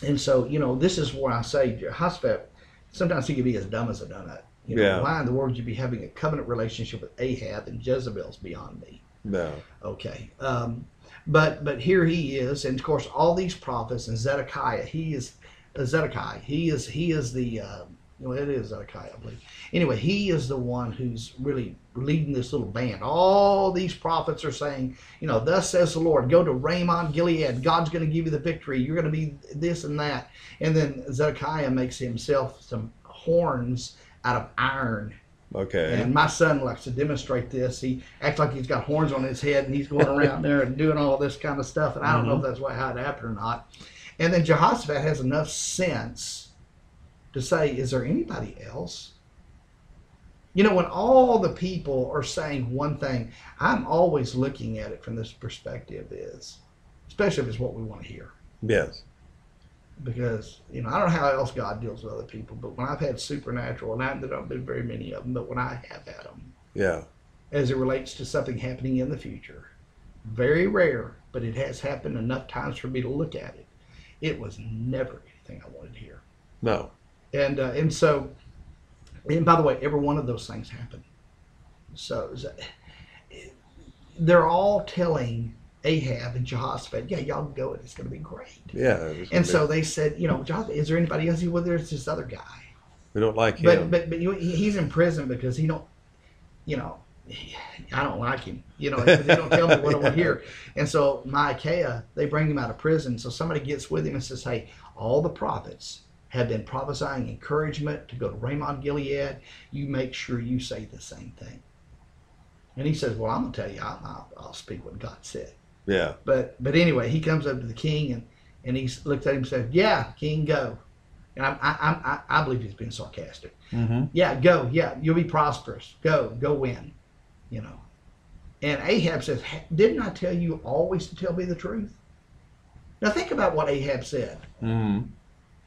and so you know this is where I say Jehoshaphat sometimes he can be as dumb as a donut. You know, Yeah. why in the world would you be having a covenant relationship with Ahab and Jezebel's beyond me? No. Okay. Um, but but here he is, and of course all these prophets and Zedekiah. He is uh, Zedekiah. He is he is the uh, well, it is Zedekiah, I believe. Anyway, he is the one who's really leading this little band. All these prophets are saying, you know, thus says the Lord, go to Ramoth Gilead. God's going to give you the victory. You're going to be this and that. And then Zedekiah makes himself some horns out of iron Okay. and my son likes to demonstrate this. He acts like he's got horns on his head and he's going around there and doing all this kind of stuff. And I don't know if mm-hmm. that's what, how it happened or not. And then Jehoshaphat has enough sense to say, is there anybody else? You know, when all the people are saying one thing, I'm always looking at it from this perspective is, especially if it's what we want to hear yes. because you know I don't know how else God deals with other people, but when I've had supernatural, and I, there don't been very many of them, but when I have had them, Yeah. as it relates to something happening in the future, very rare, but it has happened enough times for me to look at it. It was never anything I wanted to hear, No. And uh, and so, and by the way, every one of those things happened. So they're all telling Ahab and Jehoshaphat, "Yeah, y'all go, and it's going to be great." Yeah. And so they said, you know, Jonathan, is there anybody else? Well, there's this other guy, we don't like but him. but but you, he- he's in prison because he don't, you know, he- I don't like him. You know, he don't tell me what I want to hear. And so Micaiah, they bring him out of prison. So somebody gets with him and says, hey, all the prophets have been prophesying encouragement to go to Ramoth Gilead. You make sure you say the same thing. And he says, well, I'm gonna tell you, I'll, I'll, I'll speak what God said. yeah. But but anyway, he comes up to the king and and he looks at him and says, "Yeah, king, go." And I I I, I believe he's being sarcastic. Mm-hmm. Yeah, go. Yeah, you'll be prosperous. Go, go win. You know. And Ahab says, "Didn't I tell you always to tell me the truth?" Now think about what Ahab said. Mm-hmm.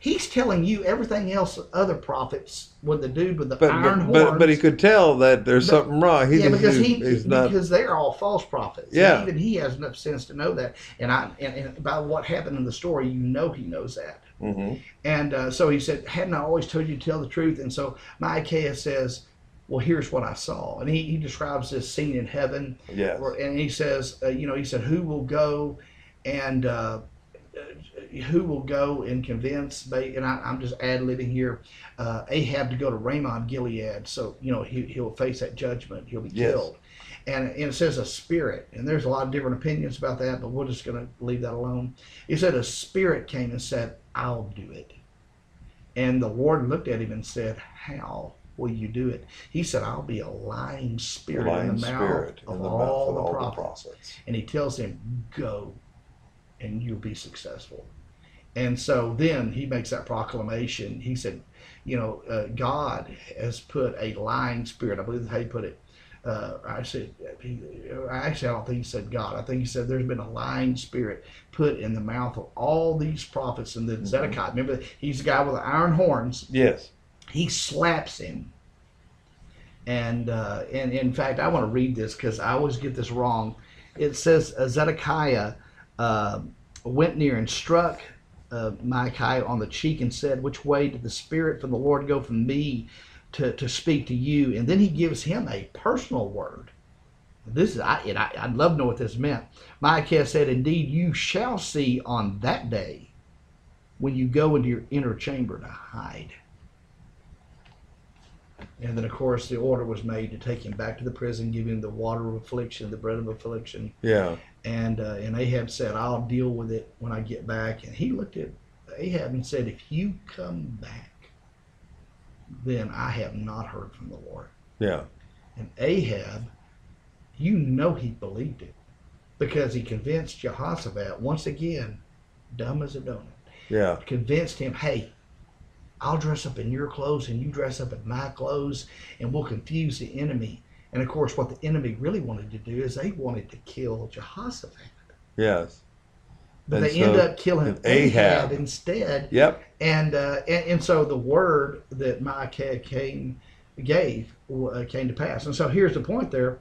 He's telling you everything else other prophets with the dude with the But, iron but, horns. but but he could tell that there's But- something wrong. He yeah, because he he's not. because they're all false prophets. And Yeah. even he has enough sense to know that. And I and, and by what happened in the story, you know he knows that. Mm-hmm. And uh, so he said, "Hadn't I always told you to tell the truth?" And so Micaiah says, "Well, here's what I saw." And he, he describes this scene in heaven, where, and he says, uh, "You know, he said, who will go and." Uh, who will go and convince? And I, I'm just ad libbing here. Uh, Ahab to go to Ramoth Gilead, so you know he, he'll face that judgment. He'll be Yes. killed. And, and it says a spirit, and there's a lot of different opinions about that, but we're just going to leave that alone. He said a spirit came and said, "I'll do it." And the Lord looked at him and said, How will you do it? He said, I'll be a lying spirit Lying in the mouth spirit of in the all, mouth of the, all the prophets. prophets. And he tells him, Go and you'll be successful. And so then he makes that proclamation. He said, You know, uh, God has put a lying spirit, I believe that's how he put it. Uh, I said, he, actually, I don't think he said God. I think he said there's been a lying spirit put in the mouth of all these prophets. And then Mhm. Zedekiah, remember, he's the guy with the iron horns Yes. he slaps him. And uh, and in fact, I want to read this because I always get this wrong. It says uh, Zedekiah uh, went near and struck uh, Micaiah on the cheek and said, "Which way did the Spirit from the Lord go from me to, to speak to you?" And then he gives him a personal word. This is I, and I I'd love to know what this meant. Micaiah said, "Indeed, you shall see on that day when you go into your inner chamber to hide." And then, of course, the order was made to take him back to the prison, give him the water of affliction, the bread of affliction. Yeah. And uh, and Ahab said, "I'll deal with it when I get back." And he looked at Ahab and said, "If you come back, then I have not heard from the Lord." Yeah. And Ahab, you know he believed it because he convinced Jehoshaphat once again, dumb as a donut, Yeah. convinced him, "Hey, I'll dress up in your clothes and you dress up in my clothes, and we'll confuse the enemy." And of course, what the enemy really wanted to do is they wanted to kill Jehoshaphat. Yes. but And they end up killing Ahab, Ahab. instead. Yep. And, uh, and and so the word that Micaiah came gave uh, came to pass. And so here's the point: there,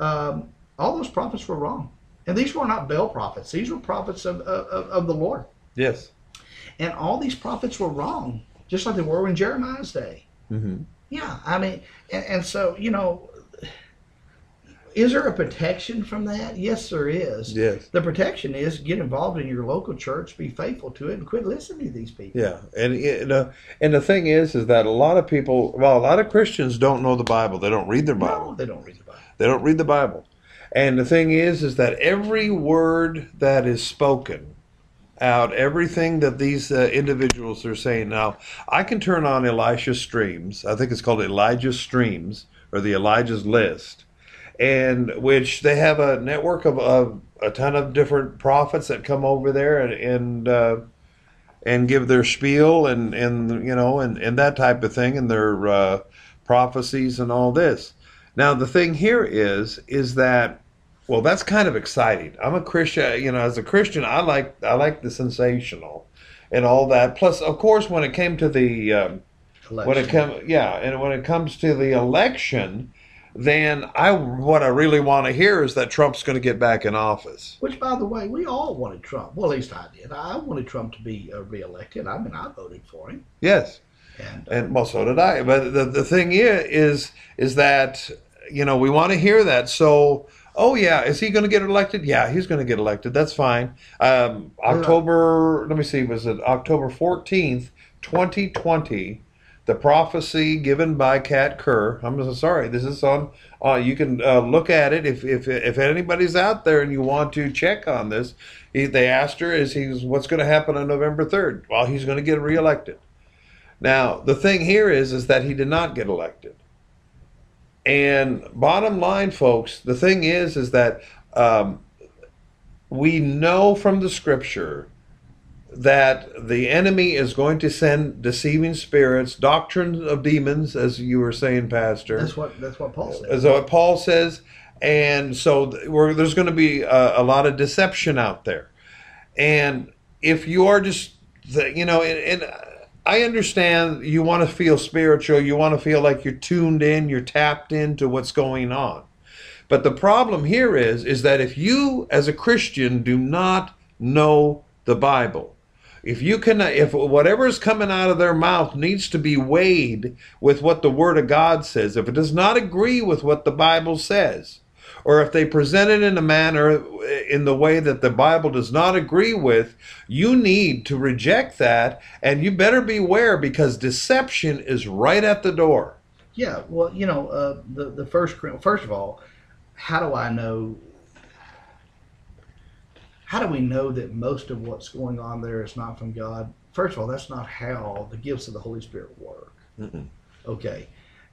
um, all those prophets were wrong, and these were not Baal prophets; these were prophets of of, of the Lord. Yes. And all these prophets were wrong, just like they were in Jeremiah's day. hmm Yeah, I mean, and, and so you know, is there a protection from that? Yes, there is. Yes. The protection is get involved in your local church, be faithful to it, and quit listening to these people. Yeah, and you know, and the thing is, is that a lot of people, well, a lot of Christians don't know the Bible. They don't read their Bible. No, they don't read the Bible. They don't read the Bible. And the thing is, is that every word that is spoken out, everything that these uh, individuals are saying now, I can turn on Elisha Streams. I think it's called Elijah Streams or the Elijah's List, and which they have a network of, of a ton of different prophets that come over there and and uh, and give their spiel and and you know and and that type of thing and their uh, prophecies and all this. Now the thing here is is that well that's kind of exciting. I'm a Christian, you know, as a Christian I like I like the sensational and all that. Plus of course when it came to the um, when it comes yeah, and when it comes to the election then I what I really want to hear is that Trump's going to get back in office. Which, by the way, we all wanted Trump. Well, at least I did. I wanted Trump to be uh, reelected. I mean, I voted for him. Yes. And and well, so did I. But the the thing is, is is that you know we want to hear that. So, oh yeah, is he going to get elected? Yeah, he's going to get elected. That's fine. Um, October. Let me see. Was it October fourteenth, twenty twenty? The prophecy given by Kat Kerr. I'm sorry. This is on. Uh, you can uh, look at it if, if if anybody's out there and you want to check on this. He, they asked her, "Is he's what's going to happen on November 3rd?" Well, he's going to get reelected. Now, the thing here is is that he did not get elected. And bottom line, folks, the thing is is that um, we know from the scripture that the enemy is going to send deceiving spirits, doctrines of demons, as you were saying, Pastor. that's what that's what Paul said. As what Paul says, and so we're, there's going to be a, a lot of deception out there. And if you are just, you know, and, and I understand you want to feel spiritual, you want to feel like you're tuned in, you're tapped into what's going on. But the problem here is, is that if you, as a Christian, do not know the Bible, if you can, if whatever is coming out of their mouth needs to be weighed with what the Word of God says, if it does not agree with what the Bible says, or if they present it in a manner in the way that the Bible does not agree with, you need to reject that, and you better beware because deception is right at the door. Yeah, well, you know, uh, the the first first of all, how do I know? How do we know that most of what's going on there is not from God? First of all, that's not how the gifts of the Holy Spirit work. Mm-mm. Okay,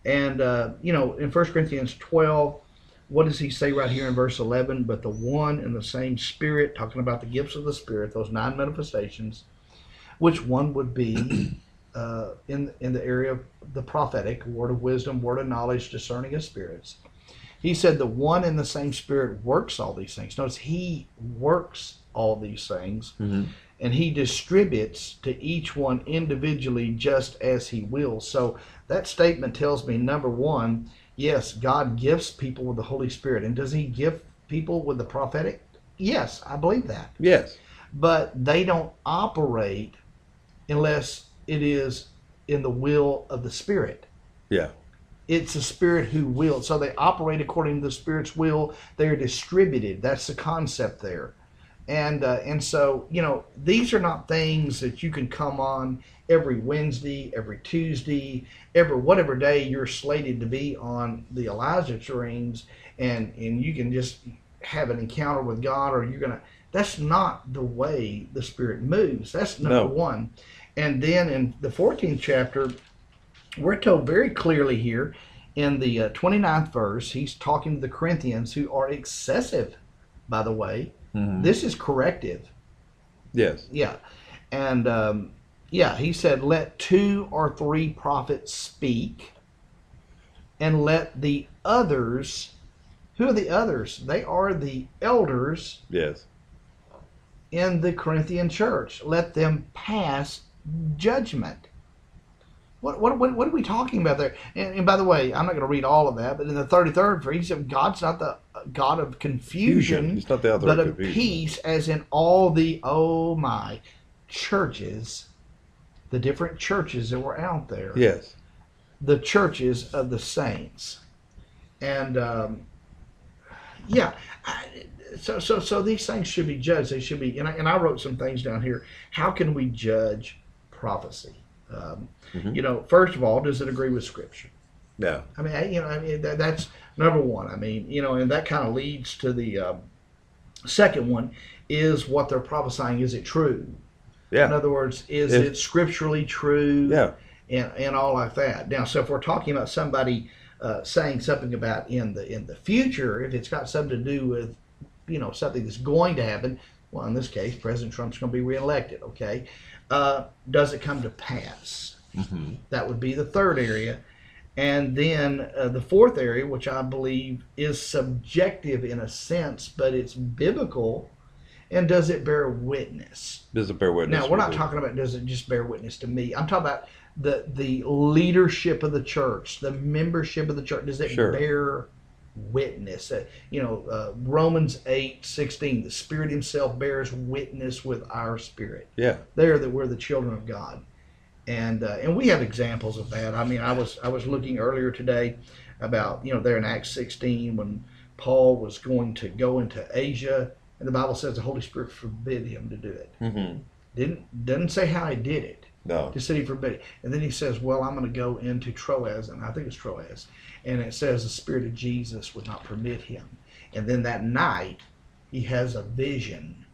and uh, you know, in 1 Corinthians twelve, what does he say right here in verse eleven? But the one and the same Spirit, talking about the gifts of the Spirit, those nine manifestations, which one would be uh, in in the area of the prophetic, word of wisdom, word of knowledge, discerning of spirits. He said the one and the same Spirit works all these things. Notice he works all these things, Mm-hmm. and he distributes to each one individually just as he wills. So that statement tells me number one, yes, God gifts people with the Holy Spirit, and does He give people with the prophetic? Yes, I believe that Yes. but they don't operate unless it is in the will of the spirit Yeah. It's the spirit who will. So they operate according to the spirit's will. They're distributed. That's the concept there. And uh, and so you know these are not things that you can come on every wednesday every tuesday every whatever day you're slated to be on the elijah streams and and you can just have an encounter with god or you're gonna that's not the way the spirit moves. That's number No. one. And then in the 14th chapter we're told very clearly here in the uh, 29th verse he's talking to the corinthians who are excessive by the way Mhm. this is corrective Yes. yeah and um, yeah he said let two or three prophets speak and let the others who are the others they are the elders Yes. in the Corinthian church. Let them pass judgment. What, what, what, what are we talking about there? And, and by the way, I'm not going to read all of that, but in the 33rd verse, God's not the God of confusion, He's not the other but of peace, as in all the, oh my, churches, the different churches that were out there Yes. the churches of the saints. And um, yeah, I, so so so these things should be judged. They should be. And I, and I wrote some things down here. How can we judge prophecy? Um, Mhm. You know, first of all, does it agree with Scripture? Yeah. I mean, I, you know, I mean that, that's number one. I mean, you know, and that kind of leads to the um, second one: is what they're prophesying is it true? Yeah. In other words, is If- it scripturally true? Yeah. and, and all like that. Now, so if we're talking about somebody uh, saying something about in the in the future, if it's got something to do with you know something that's going to happen, well, in this case, President Trump's going to be reelected. Okay, uh, does it come to pass? Hmm That would be the third area. And then uh, the fourth area, which I believe is subjective in a sense, but it's biblical, and does it bear witness? Does it bear witness? Now we're not talking about does it just bear witness to me. I'm talking about the the leadership of the church, the membership of the church. Does it Sure. bear witness? Uh, you know, uh, Romans eight sixteen. The Spirit Himself bears witness with our spirit. Yeah. There, that we're the children of God, and uh, and we have examples of that. I mean, I was I was looking earlier today about you know there in Acts 16 when Paul was going to go into Asia, and the Bible says the Holy Spirit forbid him to do it. hmm Didn't doesn't say how he did it. No. Just said he forbid it. And then he says, "Well, I'm going to go into Troas, and I think it's Troas, and it says the Spirit of Jesus would not permit him." And then that night, he has a vision,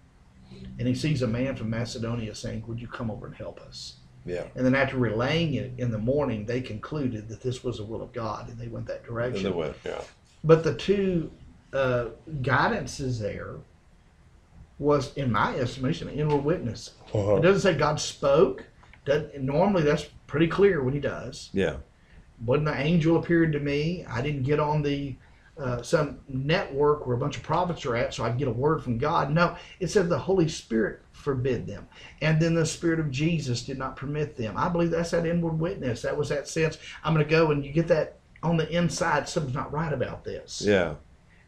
and he sees a man from Macedonia saying, "Would you come over and help us?" Yeah. And then after relaying it in the morning, they concluded that this was the will of God, and they went that And direction. they went. Yeah. But the two uh, guidances there was, in my estimation, an inward witness. Uh-huh. It doesn't say God spoke. Doesn't, normally, that's pretty clear when He does. Yeah. When the angel appeared to me, I didn't get on the uh, some network where a bunch of prophets are at, so I get a word from God. No, it said the Holy Spirit forbid them, and then the Spirit of Jesus did not permit them. I believe that's that inward witness. That was that sense. I'm going to go, and you get that on the inside. Something's not right about this. Yeah.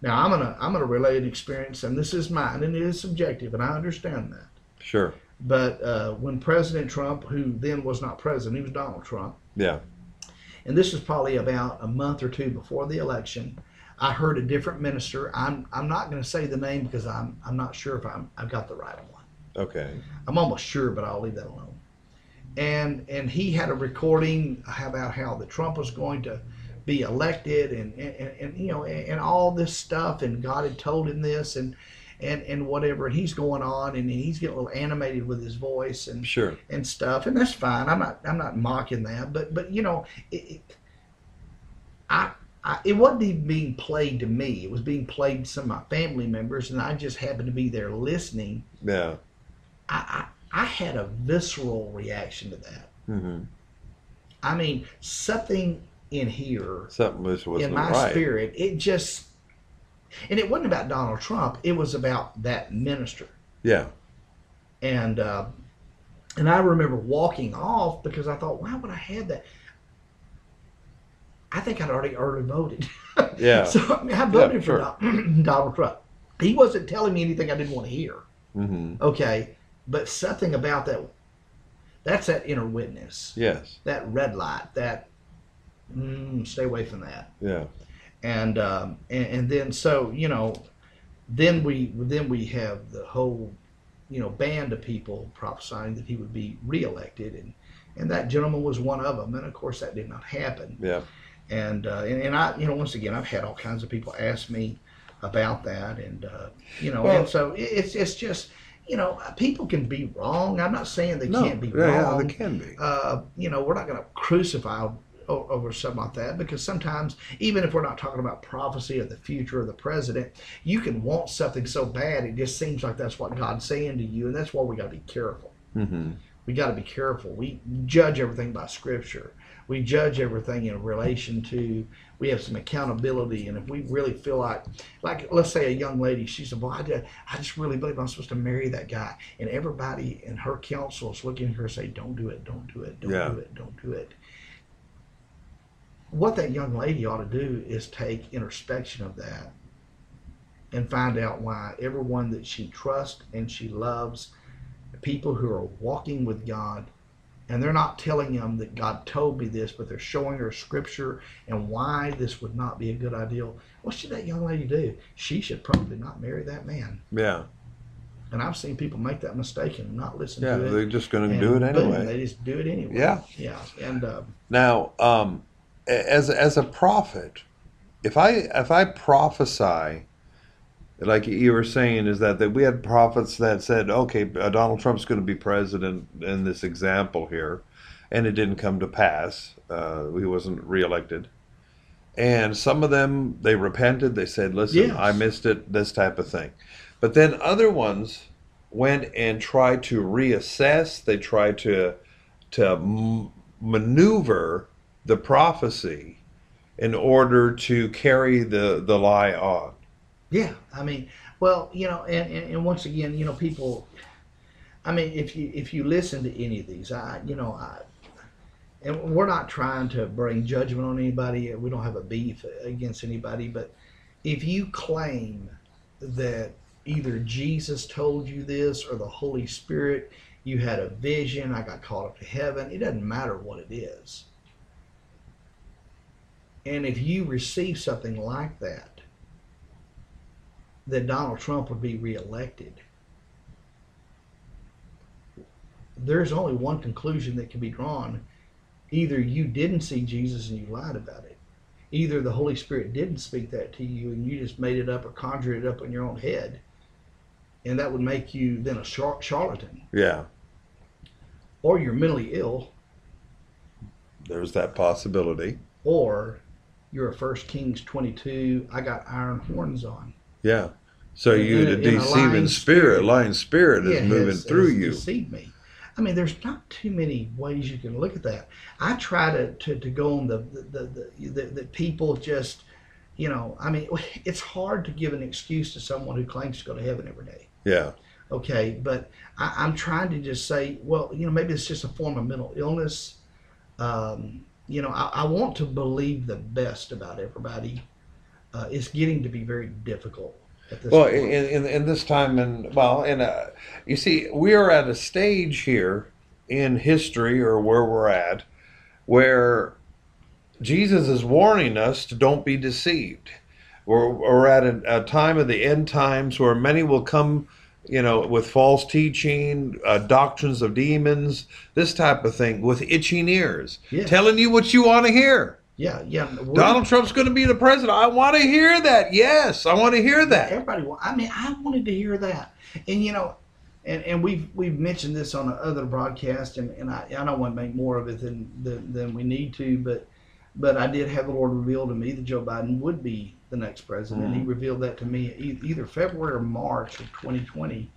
Now I'm gonna I'm gonna relay an experience, and this is mine, and it is subjective, and I understand that. Sure. But uh, when President Trump, who then was not president, he was Donald Trump, Yeah. and this was probably about a month or two before the election, I heard a different minister. I'm I'm not going to say the name because I'm I'm not sure if I'm I've got the right one. Okay. I'm almost sure, but I'll leave that alone. And and he had a recording about how the Trump was going to be elected and and, and, you know and, and all this stuff and God had told him this and and and whatever and he's going on and he's getting a little animated with his voice and Sure. and stuff and that's fine i'm not i'm not mocking that but but you know it, it i I, it wasn't even being played to me. It was being played to some of my family members, and I just happened to be there listening. Yeah. I, I, I had a visceral reaction to that. hmm I mean, something in here, Something was in my right. spirit, it just, and it wasn't about Donald Trump. It was about that minister. Yeah. and uh, and I remember walking off because I thought, why would I have that? I think I'd already early voted. Yeah. so I, mean, I voted sure. for Don- Donald Trump. He wasn't telling me anything I didn't want to hear. hmm Okay, but something about that. That's that inner witness, Yes. that red light, that mm, stay away from that Yeah. and um, and, and then so you know then we then we have the whole you know band of people prophesying that he would be reelected and and that gentleman was one of them and of course that did not happen Yeah. and uh, and, and I you know once again I've had all kinds of people ask me about that and uh, you know Well- and so it- it's it's just you know people can be wrong I'm not saying they no. can't be yeah, wrong yeah, they can be. uh, you know, we're not going to crucify over something like that because sometimes, even if we're not talking about prophecy of the future of the president, you can want something so bad it just seems like that's what God's saying to you, and that's why we got to be careful. hmm We got to be careful. We judge everything by Scripture. We judge everything in relation to. We have some accountability, and if we really feel like, like let's say a young lady, she said, "Well, I, did, I just really believe I'm supposed to marry that guy," and everybody in her counsel is looking at her and say, "Don't do it, don't do it, don't Yeah. do it, don't do it." What that young lady ought to do is take introspection of that and find out why everyone that she trusts and she loves, people who are walking with God, and they're not telling them that God told me this, but they're showing her scripture and why this would not be a good idea. What should that young lady do? She should probably not marry that man. Yeah. And I've seen people make that mistake and not listen Yeah. to it. They're just going to do it boom, anyway. they just do it anyway. Yeah. Yeah. And uh, Now, um, as as a prophet, if I if I prophesy, like you were saying, is that, that we had prophets that said, okay, uh, Donald Trump's going to be president in this example here, and it didn't come to pass. Uh, he wasn't reelected. And some of them, they repented. They said, listen, Yes. I missed it, this type of thing. But then other ones went and tried to reassess. They tried to to m- maneuver the prophecy in order to carry the the lie on. Yeah, I mean, well, you know, and, and, and once again, you know, people. I mean, if you if you listen to any of these, I you know, I, and we're not trying to bring judgment on anybody. We don't have a beef against anybody, but if you claim that either Jesus told you this or the Holy Spirit, you had a vision, I got called up to heaven. It doesn't matter what it is. And if you receive something like that, that Donald Trump would be reelected, there's only one conclusion that can be drawn. Either you didn't see Jesus and you lied about it. Either the Holy Spirit didn't speak that to you and you just made it up or conjured it up in your own head. And that would make you then a char- charlatan. Yeah, Or you're mentally ill, there's that possibility. or you're a First Kings 22, I got iron horns on. Yeah. So you, the a- in a deceiving spirit, spirit. lying spirit is Yeah, moving has- through has you. Deceived me. I mean, there's not too many ways you can look at that. I try to, to, to go on the the, the, the, the people just, you know, I mean, it's hard to give an excuse to someone who claims to go to heaven every day. Yeah. Okay, but I, I'm trying to just say, well, you know, maybe it's just a form of mental illness. Um, you know, I, I want to believe the best about everybody. Uh, it's getting to be very difficult at this Well, point. in, in in this time, and well, and uh, you see, we are at a stage here in history, or where we're at, where Jesus is warning us to don't be deceived. We're, we're at a, a time of the end times where many will come, you know, with false teaching, uh, doctrines of demons, this type of thing, with itching ears, Yeah. telling you what you want to hear. Yeah, yeah. Donald Trump's going to be the president. I want to hear that. Yes, I want to hear that. Everybody, I mean, I wanted to hear that, and you know, and, and we've we've mentioned this on other broadcasts, and, and I, I don't want to make more of it than, than than we need to, but but I did have the Lord reveal to me that Joe Biden would be the next president. He revealed that to me either February or March of 2020,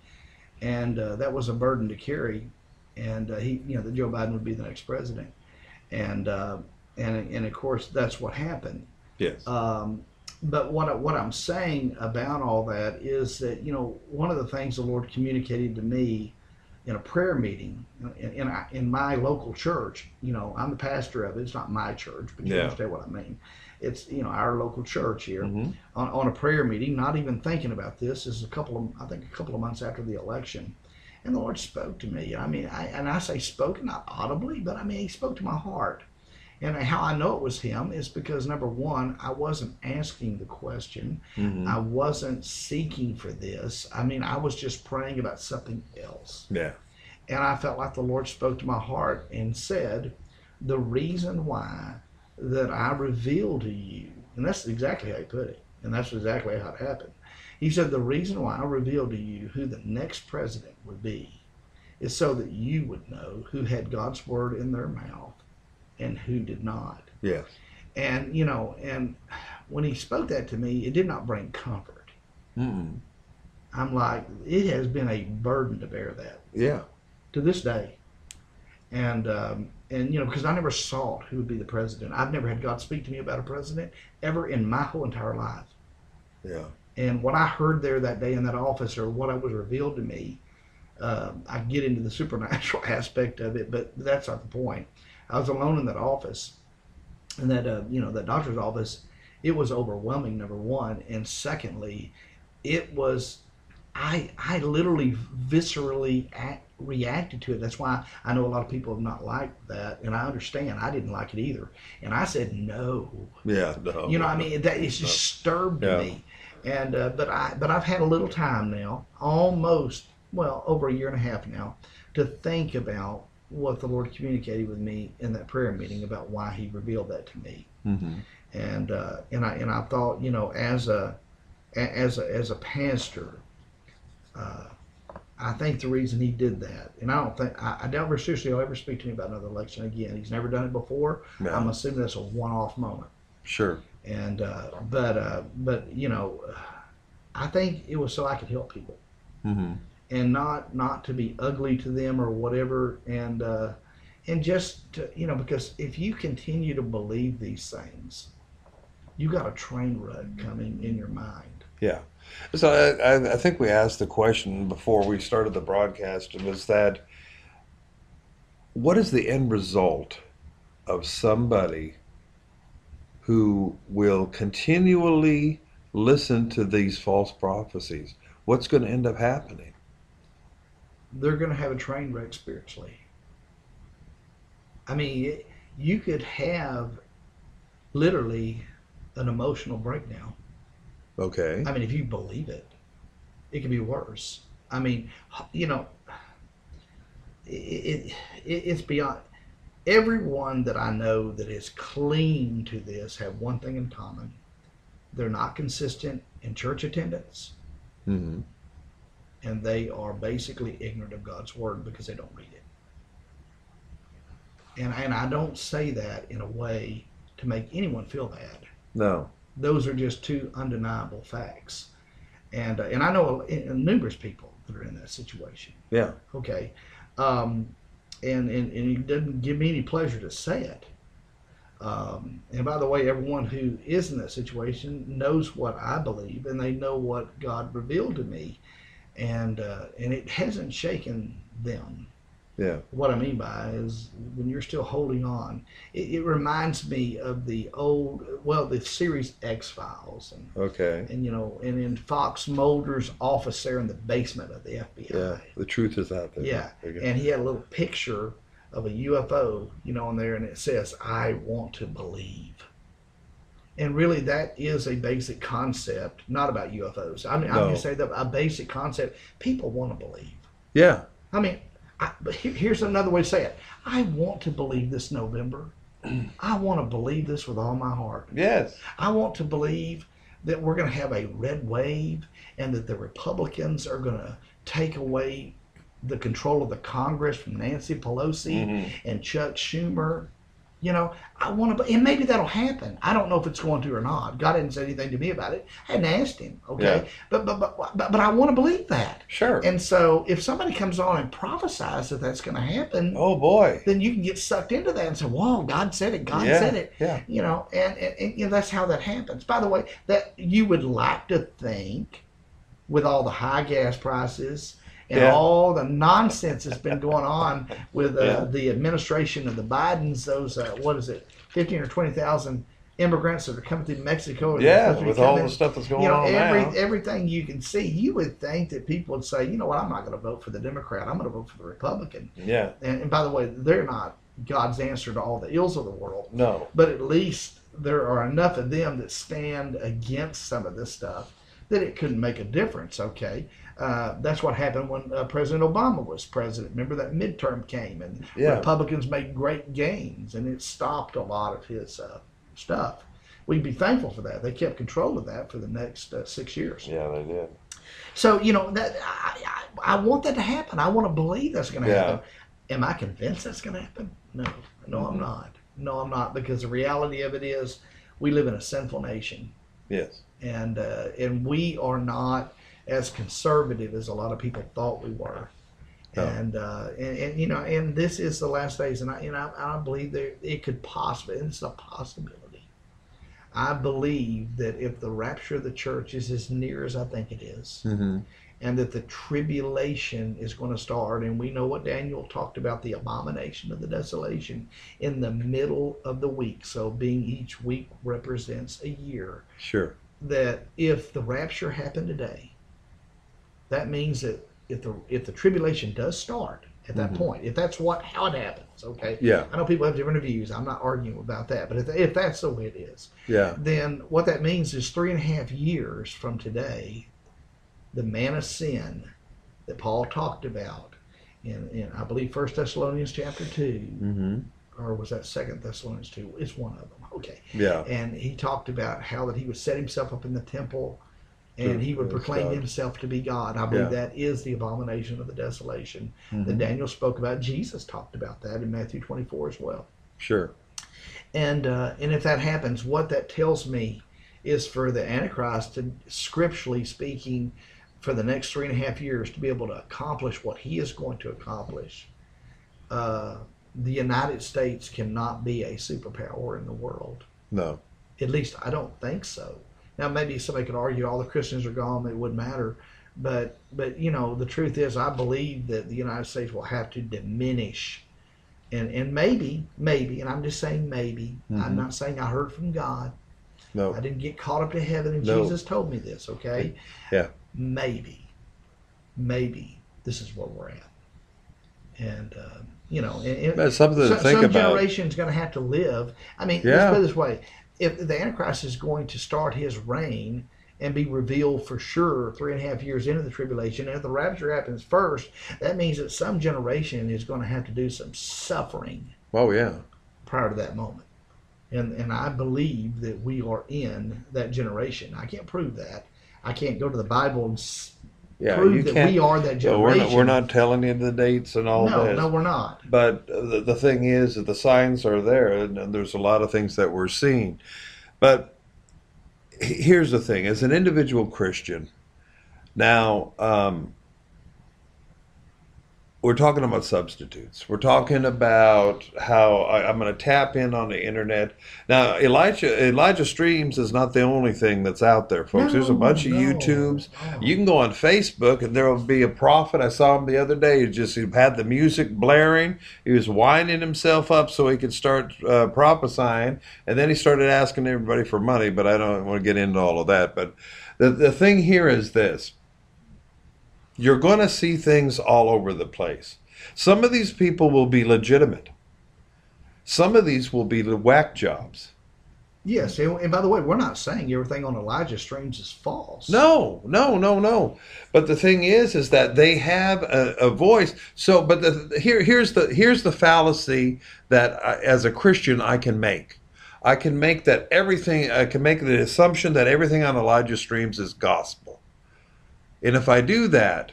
and uh, that was a burden to carry, and uh, he, you know, that Joe Biden would be the next president, and uh, and and of course that's what happened. Yes. Um, but what what I'm saying about all that is that you know one of the things the Lord communicated to me in a prayer meeting in in, in my local church. You know, I'm the pastor of it. It's not my church, but you Yeah. understand what I mean. It's you know our local church here Mhm. on, on a prayer meeting, not even thinking about this. This is a couple of I think a couple of months after the election, and the Lord spoke to me. I mean, I, and I say spoke not audibly, but I mean He spoke to my heart. And how I know it was Him is because number one, I wasn't asking the question. Mhm. I wasn't seeking for this. I mean, I was just praying about something else. Yeah. And I felt like the Lord spoke to my heart and said, The reason why that I revealed to you, and that's exactly how he put it, and that's exactly how it happened. He said, The reason why I revealed to you who the next president would be is so that you would know who had God's word in their mouth and who did not. Yes. And, you know, and when he spoke that to me, it did not bring comfort. Mm-mm. I'm like, it has been a burden to bear that Yeah. to this day. and um, and you know because I never sought who would be the president. I've never had God speak to me about a president ever in my whole entire life. Yeah. And what I heard there that day in that office, or what I was revealed to me, uh, I get into the supernatural aspect of it, but that's not the point. I was alone in that office, in that uh, you know that doctor's office. It was overwhelming. Number one, and secondly, it was. I I literally viscerally act, reacted to it. That's why I know a lot of people have not liked that, and I understand. I didn't like it either, and I said no. Yeah. No. You know, I mean, that it's just disturbed Yeah. me. And uh, but I but I've had a little time now, almost well over a year and a half now, to think about what the Lord communicated with me in that prayer meeting about why He revealed that to me. hmm And uh, and I and I thought, you know, as a as a, as a pastor, uh, I think the reason he did that, and I don't think I, I doubt very seriously he'll ever speak to me about another election again. He's never done it before. Yeah. I'm assuming that's a one-off moment Sure. and uh, but uh, but you know, I think it was so I could help people hmm and not not to be ugly to them or whatever, and uh, and just to, you know because if you continue to believe these things, you got a train wreck coming in your mind. Yeah. So I, I- think we asked the question before we started the broadcast was that what is the end result of somebody who will continually listen to these false prophecies? What's going to end up happening? They're going to have a train wreck spiritually. I mean, you could have literally an emotional breakdown. Okay. I mean, if you believe it, it could be worse. I mean, you know, it, it, it it's beyond. Everyone that I know that is clean to this have one thing in common: they're not consistent in church attendance, hmm and they are basically ignorant of God's word because they don't read it. And and I don't say that in a way to make anyone feel bad. No. those are just two undeniable facts. And uh, and I know uh, numerous people that are in that situation. Yeah. Okay, um, and, and and it doesn't give me any pleasure to say it. Um, and by the way, everyone who is in that situation knows what I believe, and they know what God revealed to me, and uh, and it hasn't shaken them. Yeah. What I mean by is when you're still holding on, it, it reminds me of the old, well, the series X Files, and Okay. and you know, and in Fox Mulder's office there in the basement of the FBI. Yeah. The truth is out there. Yeah, and he had a little picture of a UFO, you know, on there, and it says, "I want to believe." And really, that is a basic concept, not about UFOs. I mean, I'm No. going to say that a basic concept. People want to believe. Yeah. I mean, I, but here's another way to say it. I want to believe this November. I want to believe this with all my heart. Yes. I want to believe that we're going to have a red wave and that the Republicans are going to take away the control of the Congress from Nancy Pelosi Mhm. and Chuck Schumer. You know, I want to, and maybe that'll happen. I don't know if it's going to or not. God hadn't said anything to me about it. I hadn't asked him. Okay, Yeah. but, but but but but I want to believe that. Sure. And so, if somebody comes on and prophesies that that's going to happen, oh boy. then you can get sucked into that and say, "Whoa, God said it. God yeah. said it." Yeah. You know, and, and, and you know that's how that happens. By the way, that you would like to think, with all the high gas prices and Yeah. all the nonsense that's been going on with uh, Yeah. the administration of the Bidens, those uh, what is it, fifteen or twenty thousand immigrants that are coming through Mexico. Yeah. With all the stuff that's going you know, on every now. everything you can see, you would think that people would say, you know what, I'm not going to vote for the Democrat. I'm going to vote for the Republican. Yeah. And, and by the way, they're not God's answer to all the ills of the world, No. but at least there are enough of them that stand against some of this stuff that it couldn't make a difference. Okay, uh, that's what happened when uh, President Obama was president. Remember that midterm came and Yeah. Republicans made great gains, and it stopped a lot of his uh, stuff. We'd be thankful for that. They kept control of that for the next uh, six years. Yeah, they did. So you know that I, I, I want that to happen. I want to believe that's going to Yeah. happen. Am I convinced that's going to happen? No, no, I'm not. No, I'm not because the reality of it is we live in a sinful nation, Yes. and uh, and we are not as conservative as a lot of people thought we were. No. And, uh, and and you know, and this is the last days, and I and I, I believe that it could possibly, and it's a possibility. I believe that if the rapture of the church is as near as I think it is, Mm-hmm. and that the tribulation is going to start, and we know what Daniel talked about the abomination of the desolation in the middle of the week. So, being each week represents a year Sure. that if the rapture happened today, that means that if the if the tribulation does start at that Mhm. point, if that's what how it happens, okay. Yeah. I know people have different views. I'm not arguing about that, but if, if that's the way it is, Yeah. then what that means is three and a half years from today, the man of sin that Paul talked about in, in I believe First Thessalonians chapter two, Mm-hmm. or was that Second Thessalonians two? It's one of them. Okay Yeah. and he talked about how that he would set himself up in the temple and he would proclaim God. himself to be God. I believe Yeah. that is the abomination of the desolation that Mhm. Daniel spoke about. Jesus talked about that in Matthew 24 as well. Sure. And uh, and if that happens, what that tells me is for the Antichrist to, scripturally speaking, for the next three and a half years to be able to accomplish what he is going to accomplish. Uh, the United States cannot be a superpower in the world. No. At least I don't think so. Now maybe somebody could argue all the Christians are gone, it wouldn't matter. But but you know the truth is I believe that the United States will have to diminish, and and maybe maybe and I'm just saying maybe I'm Mhm. not saying I heard from God. No. I didn't get caught up to heaven and No. Jesus told me this. Okay. Yeah. Maybe, maybe this is where we're at, and uh, you know, and, and That's something to so- think some about. generation's going to have to live. I mean, Yeah. let's put it this way: if the Antichrist is going to start his reign and be revealed for sure three and a half years into the tribulation, and if the rapture happens first, that means that some generation is going to have to do some suffering Oh yeah. prior to that moment. And and I believe that we are in that generation. I can't prove that. I can't go to the Bible and Yeah. prove you that we are that well, we're generation. not. We're not telling you the dates and all no, this. no, we're not. But the, the thing is that the signs are there, and, and there's a lot of things that we're seeing. But here's the thing: as an individual Christian, now um, we're talking about substitutes. We're talking about how I, I'm going to tap in on the internet. Now, Elijah Elijah Streams is not the only thing that's out there, folks. There's a No, bunch of YouTubes. no. You can go on Facebook, and there will be a prophet. I saw him the other day. He just he had the music blaring. He was winding himself up so he could start uh, prophesying, and then he started asking everybody for money. But I don't want to get into all of that. But the the thing here is this: you're going to see things all over the place. Some of these people will be legitimate. Some of these will be the whack jobs. Yes, and, by the way, we're not saying everything on Elijah streams is false. No, no, no, no. But the thing is, is that they have a, a voice. So, but the, here, here's the here's the fallacy that I, as a Christian I can make. I can make that everything. I can make the assumption that everything on Elijah streams is gospel. And if I do that,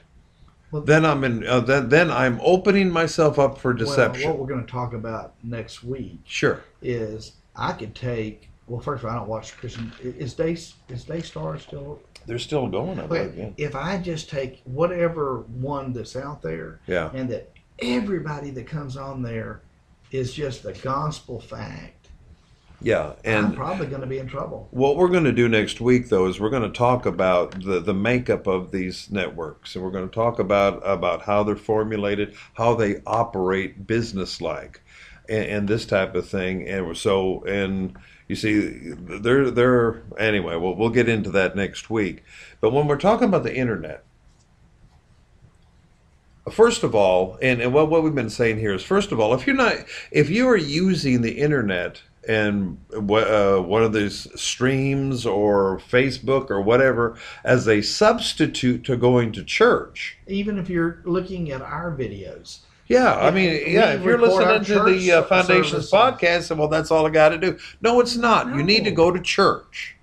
Well- then I'm in. Uh, then then I'm opening myself up for Well, deception. what we're going to talk about next week sure. is I could take. Well, first of all, I don't watch Christian. Is Day is Daystar still? They're still going. I believe. Okay, if I just take whatever one that's out there, Yeah. and that everybody that comes on there is just a gospel fact, Yeah. I'm And probably going to be in trouble. What we're going to do next week, though, is we're going to talk about the, the makeup of these networks, and we're going to talk about about how they're formulated, how they operate business-like, and, and this type of thing. And so, and you see, they're they're anyway. We'll we'll get into that next week. But when we're talking about the internet, first of all, and, and what, what we've been saying here is, first of all, if you're not, if you are using the internet and uh, one of these streams or Facebook or whatever as a substitute to going to church, Even if you're looking at our videos, yeah, I mean, yeah, if you're listening to the uh, Foundations services. podcast, well, that's all I got to do. No, it's not. You need to go to church.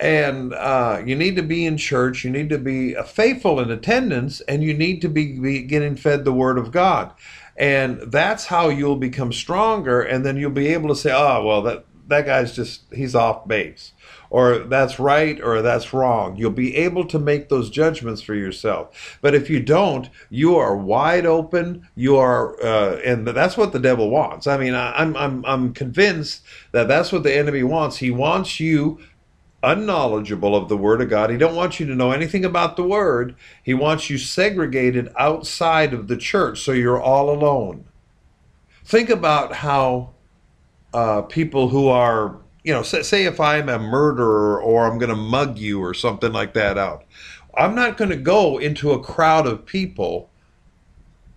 And uh, you need to be in church. You need to be uh, faithful in attendance, and you need to be, be getting fed the Word of God. And that's how you'll become stronger, and then you'll be able to say, "Oh, well, that that guy's just he's off base or that's right or that's wrong. You'll be able to make those judgments for yourself. But if you don't you are wide open you are uh, and that's what the devil wants. I mean I, i'm i'm i'm convinced that that's what the enemy wants. He wants you unknowledgeable of the word of god. He don't want you to know anything about the word. He wants you segregated outside of the church so you're all alone. Think about how uh, people who are, you know, say, say if I'm a murderer or I'm going to mug you or something like that out, I'm not going to go into a crowd of people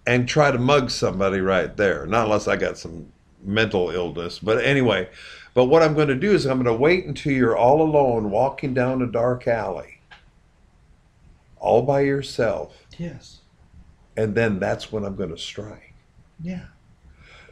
and try to mug somebody right there, not unless I got some mental illness. But anyway, but what I'm going to do is I'm going to wait until you're all alone walking down a dark alley, all by yourself, Yes. and then that's when I'm going to strike. Yeah.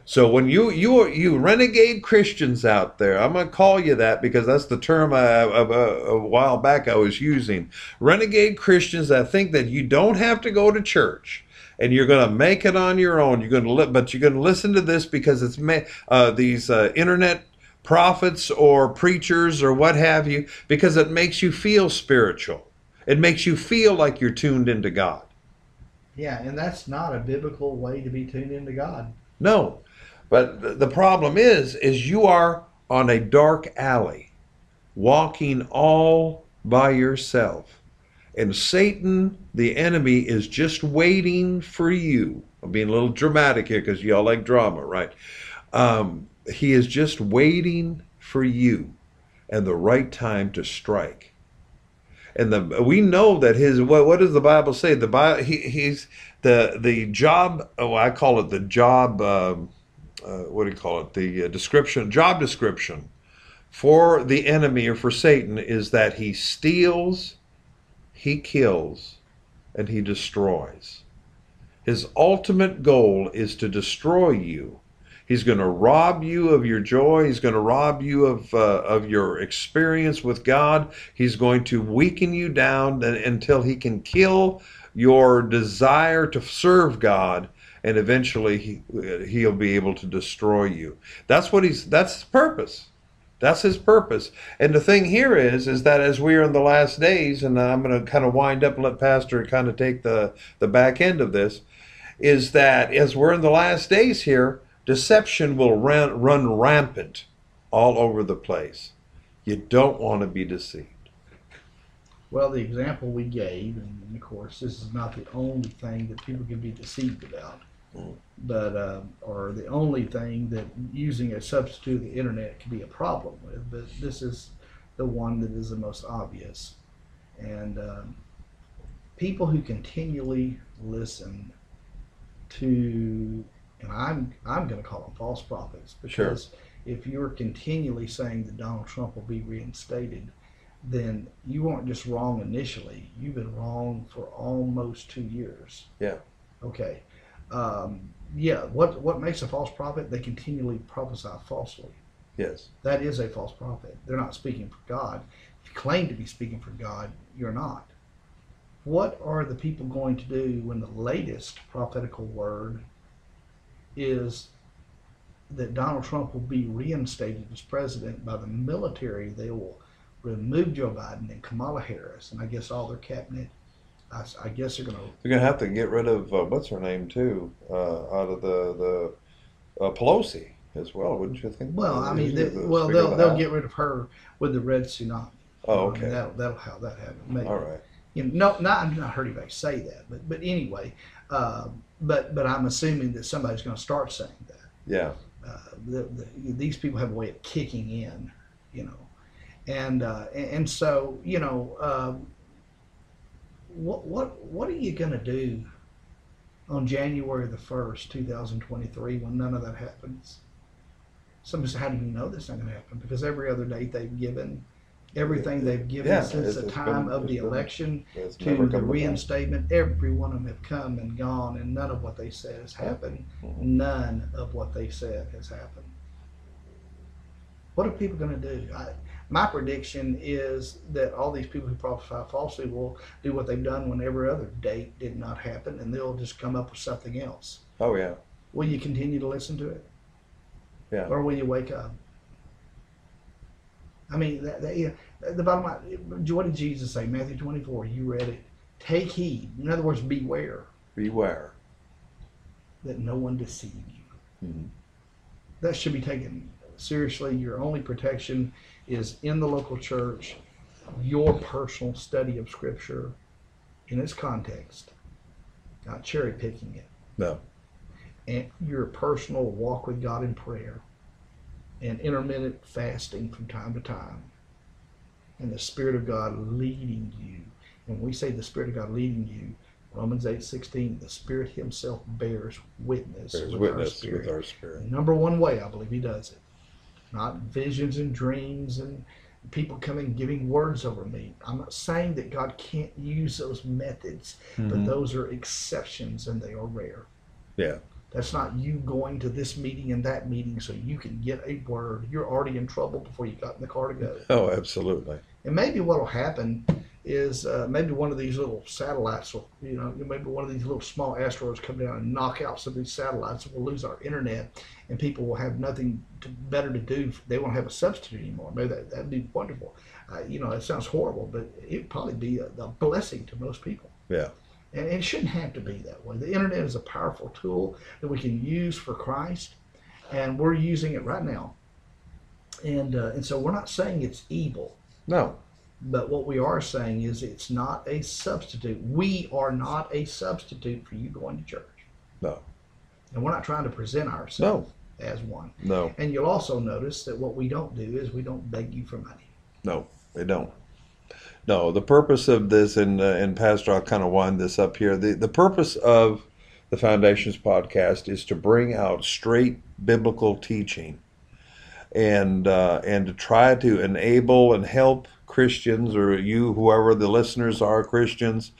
So when you you you renegade Christians out there, I'm gonna call you that because that's the term I, a, a, a while back I was using. Renegade Christians that think that you don't have to go to church and you're gonna make it on your own. You're gonna li- but you're gonna listen to this because it's ma- uh, these uh, internet prophets or preachers or what have you because it makes you feel spiritual. It makes you feel like you're tuned into God. Yeah, and that's not a biblical way to be tuned into God. No. But the problem is is you are on a dark alley walking all by yourself. And Satan, the enemy, is just waiting for you. I'm being a little dramatic here because y'all like drama, right? Um, he is just waiting for you and the right time to strike. And the we know that his what what does the Bible say? The Bible he, he's the the job. Oh, I call it the job. Um, uh, what do you call it? The uh, description, job description for the enemy or for Satan is that he steals, he kills, and he destroys. His ultimate goal is to destroy you. He's going to rob you of your joy. He's going to rob you of uh, of your experience with God. He's going to weaken you down until he can kill your desire to serve God and eventually he he'll be able to destroy you. That's what he's that's his purpose. That's his purpose. And the thing here is is that as we are in the last days, and I'm going to kind of wind up and let Pastor kind of take the the back end of this, is that as we're in the last days here, deception will run, run rampant all over the place. You don't want to be deceived. Well, the example we gave, and of course, this is not the only thing that people can be deceived about, Mm. but uh, or the only thing that using a substitute of the internet can be a problem with. But this is the one that is the most obvious, and um, people who continually listen to, and I'm I'm going to call them false prophets because if you're continually saying that Donald Trump will be reinstated then you weren't just wrong initially. You've been wrong for almost two years. Yeah. Okay. Um, yeah. What what makes a false prophet? They continually prophesy falsely. Yes. That is a false prophet. They're not speaking for God. If you claim to be speaking for God, you're not. What are the people going to do when the latest prophetical word is that Donald Trump will be reinstated as president by the military? They will remove Joe Biden and Kamala Harris, and I guess all their cabinet. I, I guess they're going to. They're going to have to get rid of uh, what's her name too, uh, out of the the uh, Pelosi as well, wouldn't you think? Well, I mean, they, the well, they'll the they'll get rid of her with the red tsunami. Oh, I mean, okay. that'll that'll how that happen. Maybe. All right. You know, no, not I've not heard anybody say that, but but anyway, uh, but but I'm assuming that somebody's going to start saying that. Yeah. uh, the, the, these people have a way of kicking in, you know, and uh, and, so you know, um, what what what are you going to do on January the first, two thousand twenty-three, when none of that happens? Somebody said, "How do you know this not going to happen?" Because every other date they've given, everything they've given Yeah, since it's- the it's time been- of the it's been- election It's to the come reinstatement, every one of them have come and gone, and none of what they said has happened. Mhm. None of what they said has happened. What are people going to do? I, my prediction is that all these people who prophesy falsely will do what they've done when every other date did not happen, and they'll just come up with something else. Oh yeah. Will you continue to listen to it? Yeah. Or will you wake up? I mean, that, that, yeah, the bottom line. What did Jesus say? Matthew 24. You read it. Take heed. In other words, beware Beware. that no one deceive you. Mhm. That should be taken seriously. Your only protection is in the local church, your personal study of Scripture in its context, not cherry picking it, No. and your personal walk with God in prayer, and intermittent fasting from time to time, and the Spirit of God leading you. And when we say the Spirit of God leading you, Romans eight sixteen, the Spirit Himself bears witness Bears with our spirit. with our spirit. Number one way I believe he does it. Not visions and dreams and people coming giving words over me. I'm not saying that God can't use those methods, but Mhm. those are exceptions and they are rare. Yeah. That's not you going to this meeting and that meeting so you can get a word. You're already in trouble before you got in the car to go. Oh, absolutely. And maybe what will happen is uh, maybe one of these little satellites will, you know, maybe one of these little small asteroids come down and knock out some of these satellites, and we'll lose our internet, and people will have nothing to, better to do. They won't have a substitute anymore. Maybe that that'd be wonderful. Uh, you know, it sounds horrible, but it'd probably be a, a blessing to most people. Yeah. And it shouldn't have to be that way. The internet is a powerful tool that we can use for Christ, and we're using it right now. And uh, and so we're not saying it's evil. No. But what we are saying is it's not a substitute. We are not a substitute for you going to church. No. And we're not trying to present ourselves No. as one. No. And you'll also notice that what we don't do is we don't beg you for money. No. They don't. No. The purpose of this, and uh, and Pastor, I'll kind of wind this up here. The the purpose of the Foundations podcast is to bring out straight biblical teaching, and uh, and to try to enable and help Christians or you, whoever the listeners are, Christians,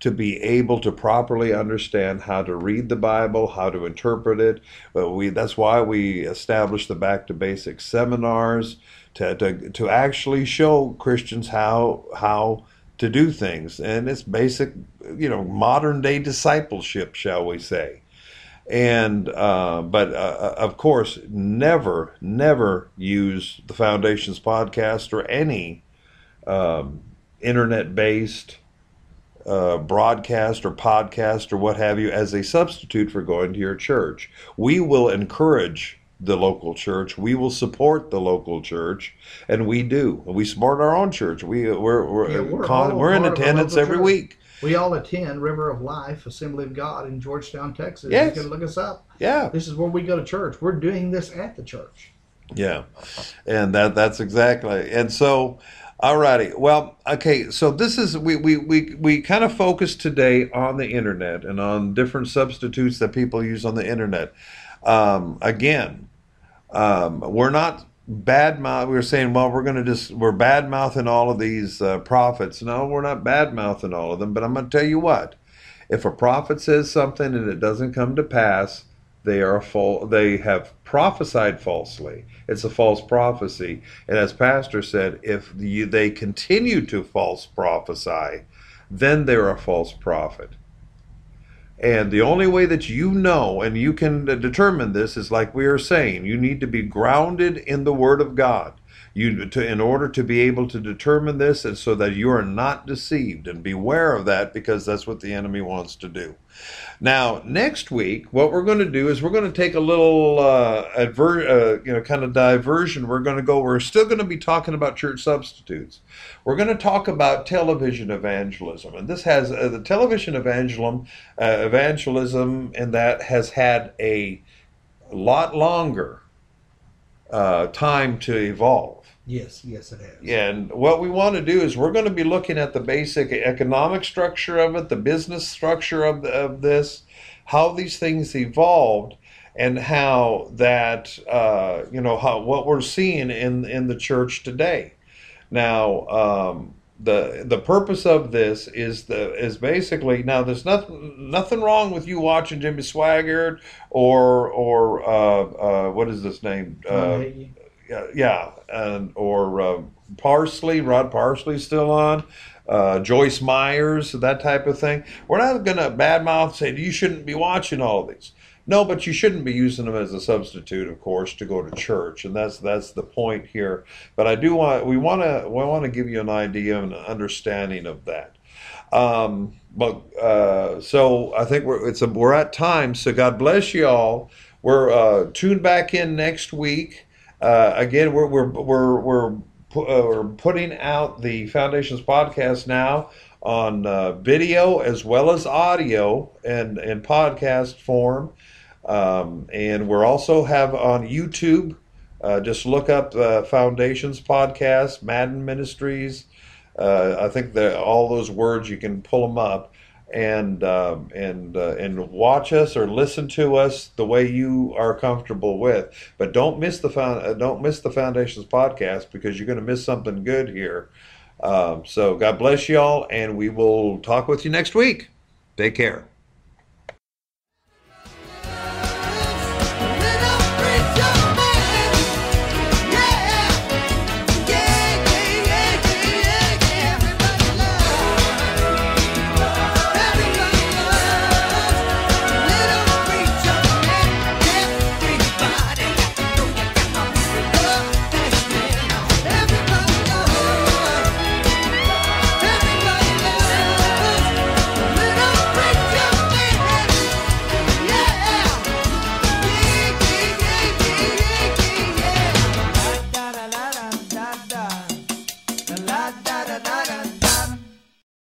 to be able to properly understand how to read the Bible, how to interpret it. But we that's why we established the Back to Basics seminars to, to, to actually show Christians how how to do things, and it's basic, you know, modern day discipleship, shall we say? And uh, but uh, of course, never never use the Foundations podcast or any um, internet based uh, broadcast or podcast or what have you as a substitute for going to your church. We will encourage the local church. We will support the local church, and we do. We support our own church. We we're we're, Yeah, we're con- we're in part of a attendance every church. week. We all attend River of Life Assembly of God in Georgetown, Texas. Yes. You can look us up. Yeah, This is where we go to church. We're doing this at the church. yeah, and that that's exactly. And so, alrighty. Well, okay. So this is we we we we kind of focus today on the internet and on different substitutes that people use on the internet. Um, again, um, we're not bad mouth. We were saying, well, we're going to just we're bad mouthing all of these uh, prophets. No, we're not bad mouthing all of them. But I'm going to tell you what: if a prophet says something and it doesn't come to pass, they are fal- They have prophesied falsely. It's a false prophecy. And as Pastor said, if you, they continue to false prophesy, then they're a false prophet. And the only way that you know and you can uh, determine this is like we are saying, you need to be grounded in the Word of God. You to in order to be able to determine this, and so that you are not deceived, and beware of that because that's what the enemy wants to do. Now, next week, what we're going to do is we're going to take a little uh, adver- uh, you know, kind of diversion. We're going to go. We're still going to be talking about church substitutes. We're going to talk about television evangelism, and this has uh, the television evangelism, uh, evangelism, and that has had a lot longer uh, time to evolve. Yes, yes, it has. Yeah, and what we want to do is we're going to be looking at the basic economic structure of it, the business structure of, the, of this, how these things evolved, and how that uh, you know how what we're seeing in in the church today. Now, um, the the purpose of this is the is basically now there's nothing nothing wrong with you watching Jimmy Swaggart or or uh, uh, what is this name? Tom Uh, Hagee. Yeah, yeah, and or uh, Parsley, Rod Parsley's still on, uh, Joyce Myers, that type of thing. We're not going to badmouth say you shouldn't be watching all of these. No, but you shouldn't be using them as a substitute, of course, to go to church, and that's that's the point here. But I do want we want to we want to give you an idea and an understanding of that. Um, but uh, so I think we're it's a, we're at time. So God bless you all. We're uh, tuned back in next week. Uh, again, we're we're we're we're, pu- uh, we're putting out the Foundations podcast now on uh, video as well as audio and in podcast form. Um, and we're also have on YouTube. Uh, just look up uh, Foundations podcast, Madden Ministries. Uh, I think that all those words you can pull them up and um, and uh, and watch us or listen to us the way you are comfortable with. But don't miss the found, uh, don't miss the Foundations podcast because you're going to miss something good here. Um, so God bless y'all, and we will talk with you next week. Take care.